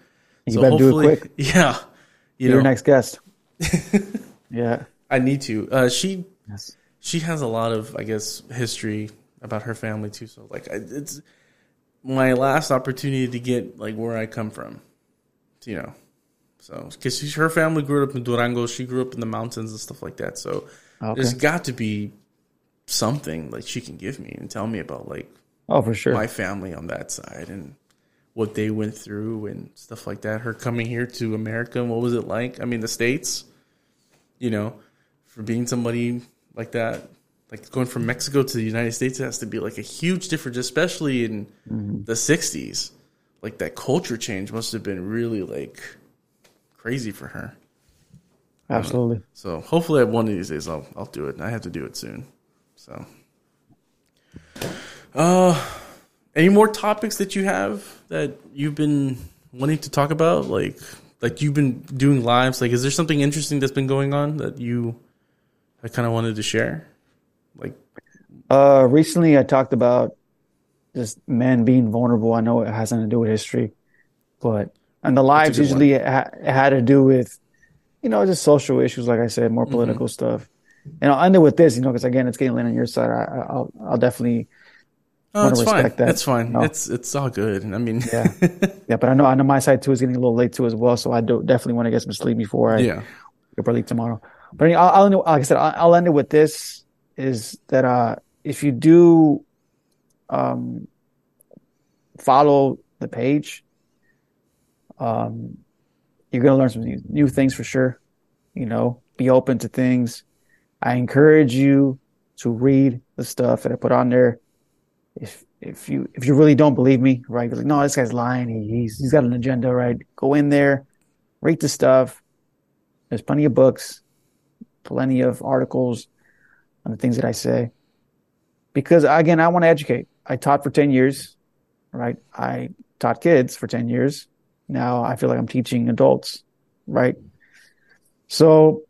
You better do it quick. Yeah, you Your know, next guest. yeah. I need to. Uh, she Yes. she has a lot of, I guess, history about her family too. So like, it's my last opportunity to get like where I come from, you know. So because her family grew up in Durango, she grew up in the mountains and stuff like that. So Okay. there's got to be something like she can give me and tell me about like Oh, for sure. my family on that side and what they went through and stuff like that. Her coming here to America, and what was it like? I mean, the states, you know, for being somebody like that, like going from Mexico to the United States, it has to be like a huge difference, especially in mm-hmm. the '60s. Like that culture change must have been really like crazy for her. Absolutely. So hopefully, at one of these days, I'll I'll do it. I have to do it soon. So, uh, any more topics that you have that you've been wanting to talk about? Like, like you've been doing lives. Like, is there something interesting that's been going on that you, I kind of wanted to share? Like, Uh, recently I talked about just men being vulnerable. I know it has nothing to do with history, but and the lives usually ha had to do with, you know, just social issues, like I said, more political stuff. And I'll end it with this, you know, because again, it's getting late on your side. I, I- I'll, I'll definitely, oh, it's fine. respect that. That's fine. No. It's it's all good. I mean, yeah, yeah. But I know, I know my side too is getting a little late too as well. So I do definitely want to get some sleep before I yeah. early tomorrow. But anyway, I'll, I'll end it- like I said, I'll, I'll end it with this: is that uh, if you do um, follow the page, um, you're gonna learn some new, new things for sure. You know, be open to things. I encourage you to read the stuff that I put on there. If if you if you really don't believe me, right? You're like, no, this guy's lying. He, he's he's got an agenda, right? Go in there, read the stuff. There's plenty of books, plenty of articles on the things that I say. Because again, I want to educate. I taught for 10 years, right? I taught kids for 10 years. Now I feel like I'm teaching adults, right? So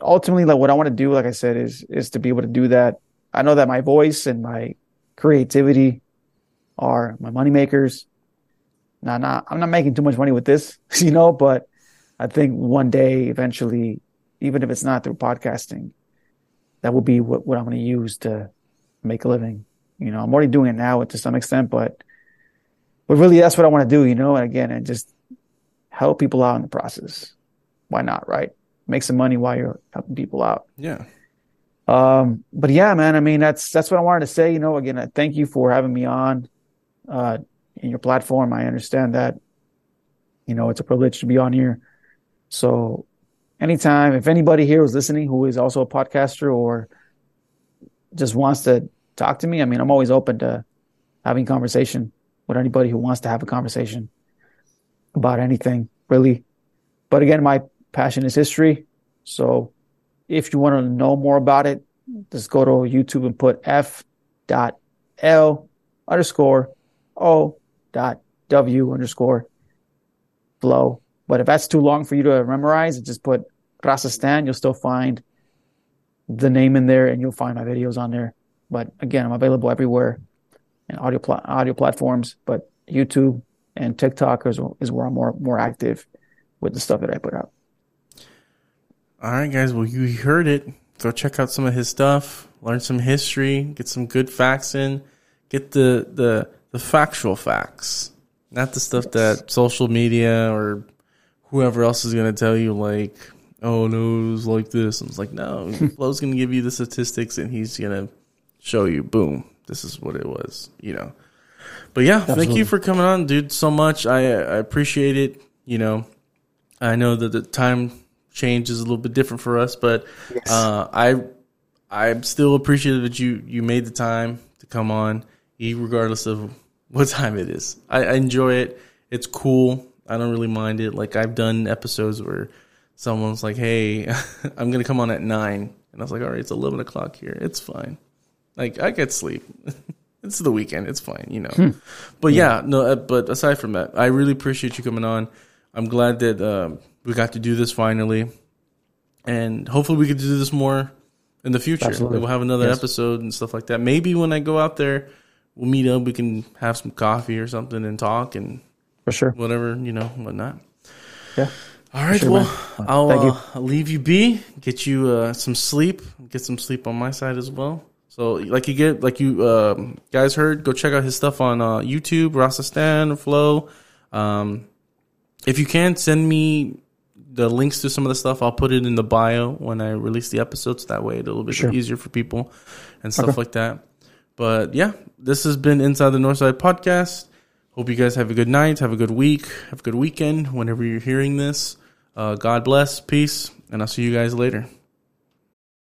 ultimately, like what I want to do, like I said, is is to be able to do that. I know that my voice and my creativity are my money makers. Now, not, I'm not making too much money with this, you know, but I think one day, eventually, even if it's not through podcasting, that will be what, what I'm going to use to make a living. You know, I'm already doing it now to some extent, but but really, that's what I want to do, you know. And again, and just help people out in the process. Why not, right? Make some money while you're helping people out. Yeah. Um, but yeah, man, I mean, that's that's what I wanted to say. You know, again, I thank you for having me on uh, in your platform. I understand that. You know, it's a privilege to be on here. So, anytime, if anybody here is listening who is also a podcaster or just wants to talk to me, I mean, I'm always open to having conversation with anybody who wants to have a conversation about anything, really. But again, my passion is history. So if you want to know more about it, just go to YouTube and put F dot L underscore O dot W underscore flow. But if that's too long for you to memorize, just put Raza Stand. You'll still find the name in there and you'll find my videos on there. But again, I'm available everywhere and audio pla- audio platforms, but YouTube and TikTok is, is where I'm more more active with the stuff that I put out. All right, guys. Well, you heard it. Go check out some of his stuff. Learn some history. Get some good facts in. Get the the the factual facts, not the stuff that social media or whoever else is going to tell you. Like, oh no, it was like this. And it's like, no, Flow's going to give you the statistics, and he's going to show you. Boom, this is what it was. You know. But yeah, thank you for coming on, dude. So much. I I appreciate it. You know, I know that the time change is a little bit different for us, but uh, I I'm still appreciative that you you made the time to come on, e- regardless of what time it is. I, I enjoy it. It's cool. I don't really mind it. Like I've done episodes where someone's like, "Hey, I'm gonna come on at 9. and I was like, "All right, it's eleven o'clock here. It's fine. Like I get sleep." It's the weekend. It's fine, you know. But yeah, no. uh, But aside from that, I really appreciate you coming on. I'm glad that um, we got to do this finally, and hopefully we could do this more in the future. Absolutely. We'll have another Yes. episode and stuff like that. Maybe when I go out there, we'll meet up. We can have some coffee or something and talk and For sure. whatever you know, whatnot. Yeah. All right, sure, well, man. I'll, uh, I'll leave you be. Get you uh, some sleep. Get some sleep on my side as well. So, like you get, like you um, guys heard, go check out his stuff on uh, YouTube, Raza Stand, Flow. Um, if you can, send me the links to some of the stuff. I'll put it in the bio when I release the episodes. That way, it's a little bit Sure. easier for people and stuff like that. But yeah, this has been Inside the Northside podcast. Hope you guys have a good night, have a good week, have a good weekend whenever you're hearing this. Uh, God bless, peace, and I'll see you guys later.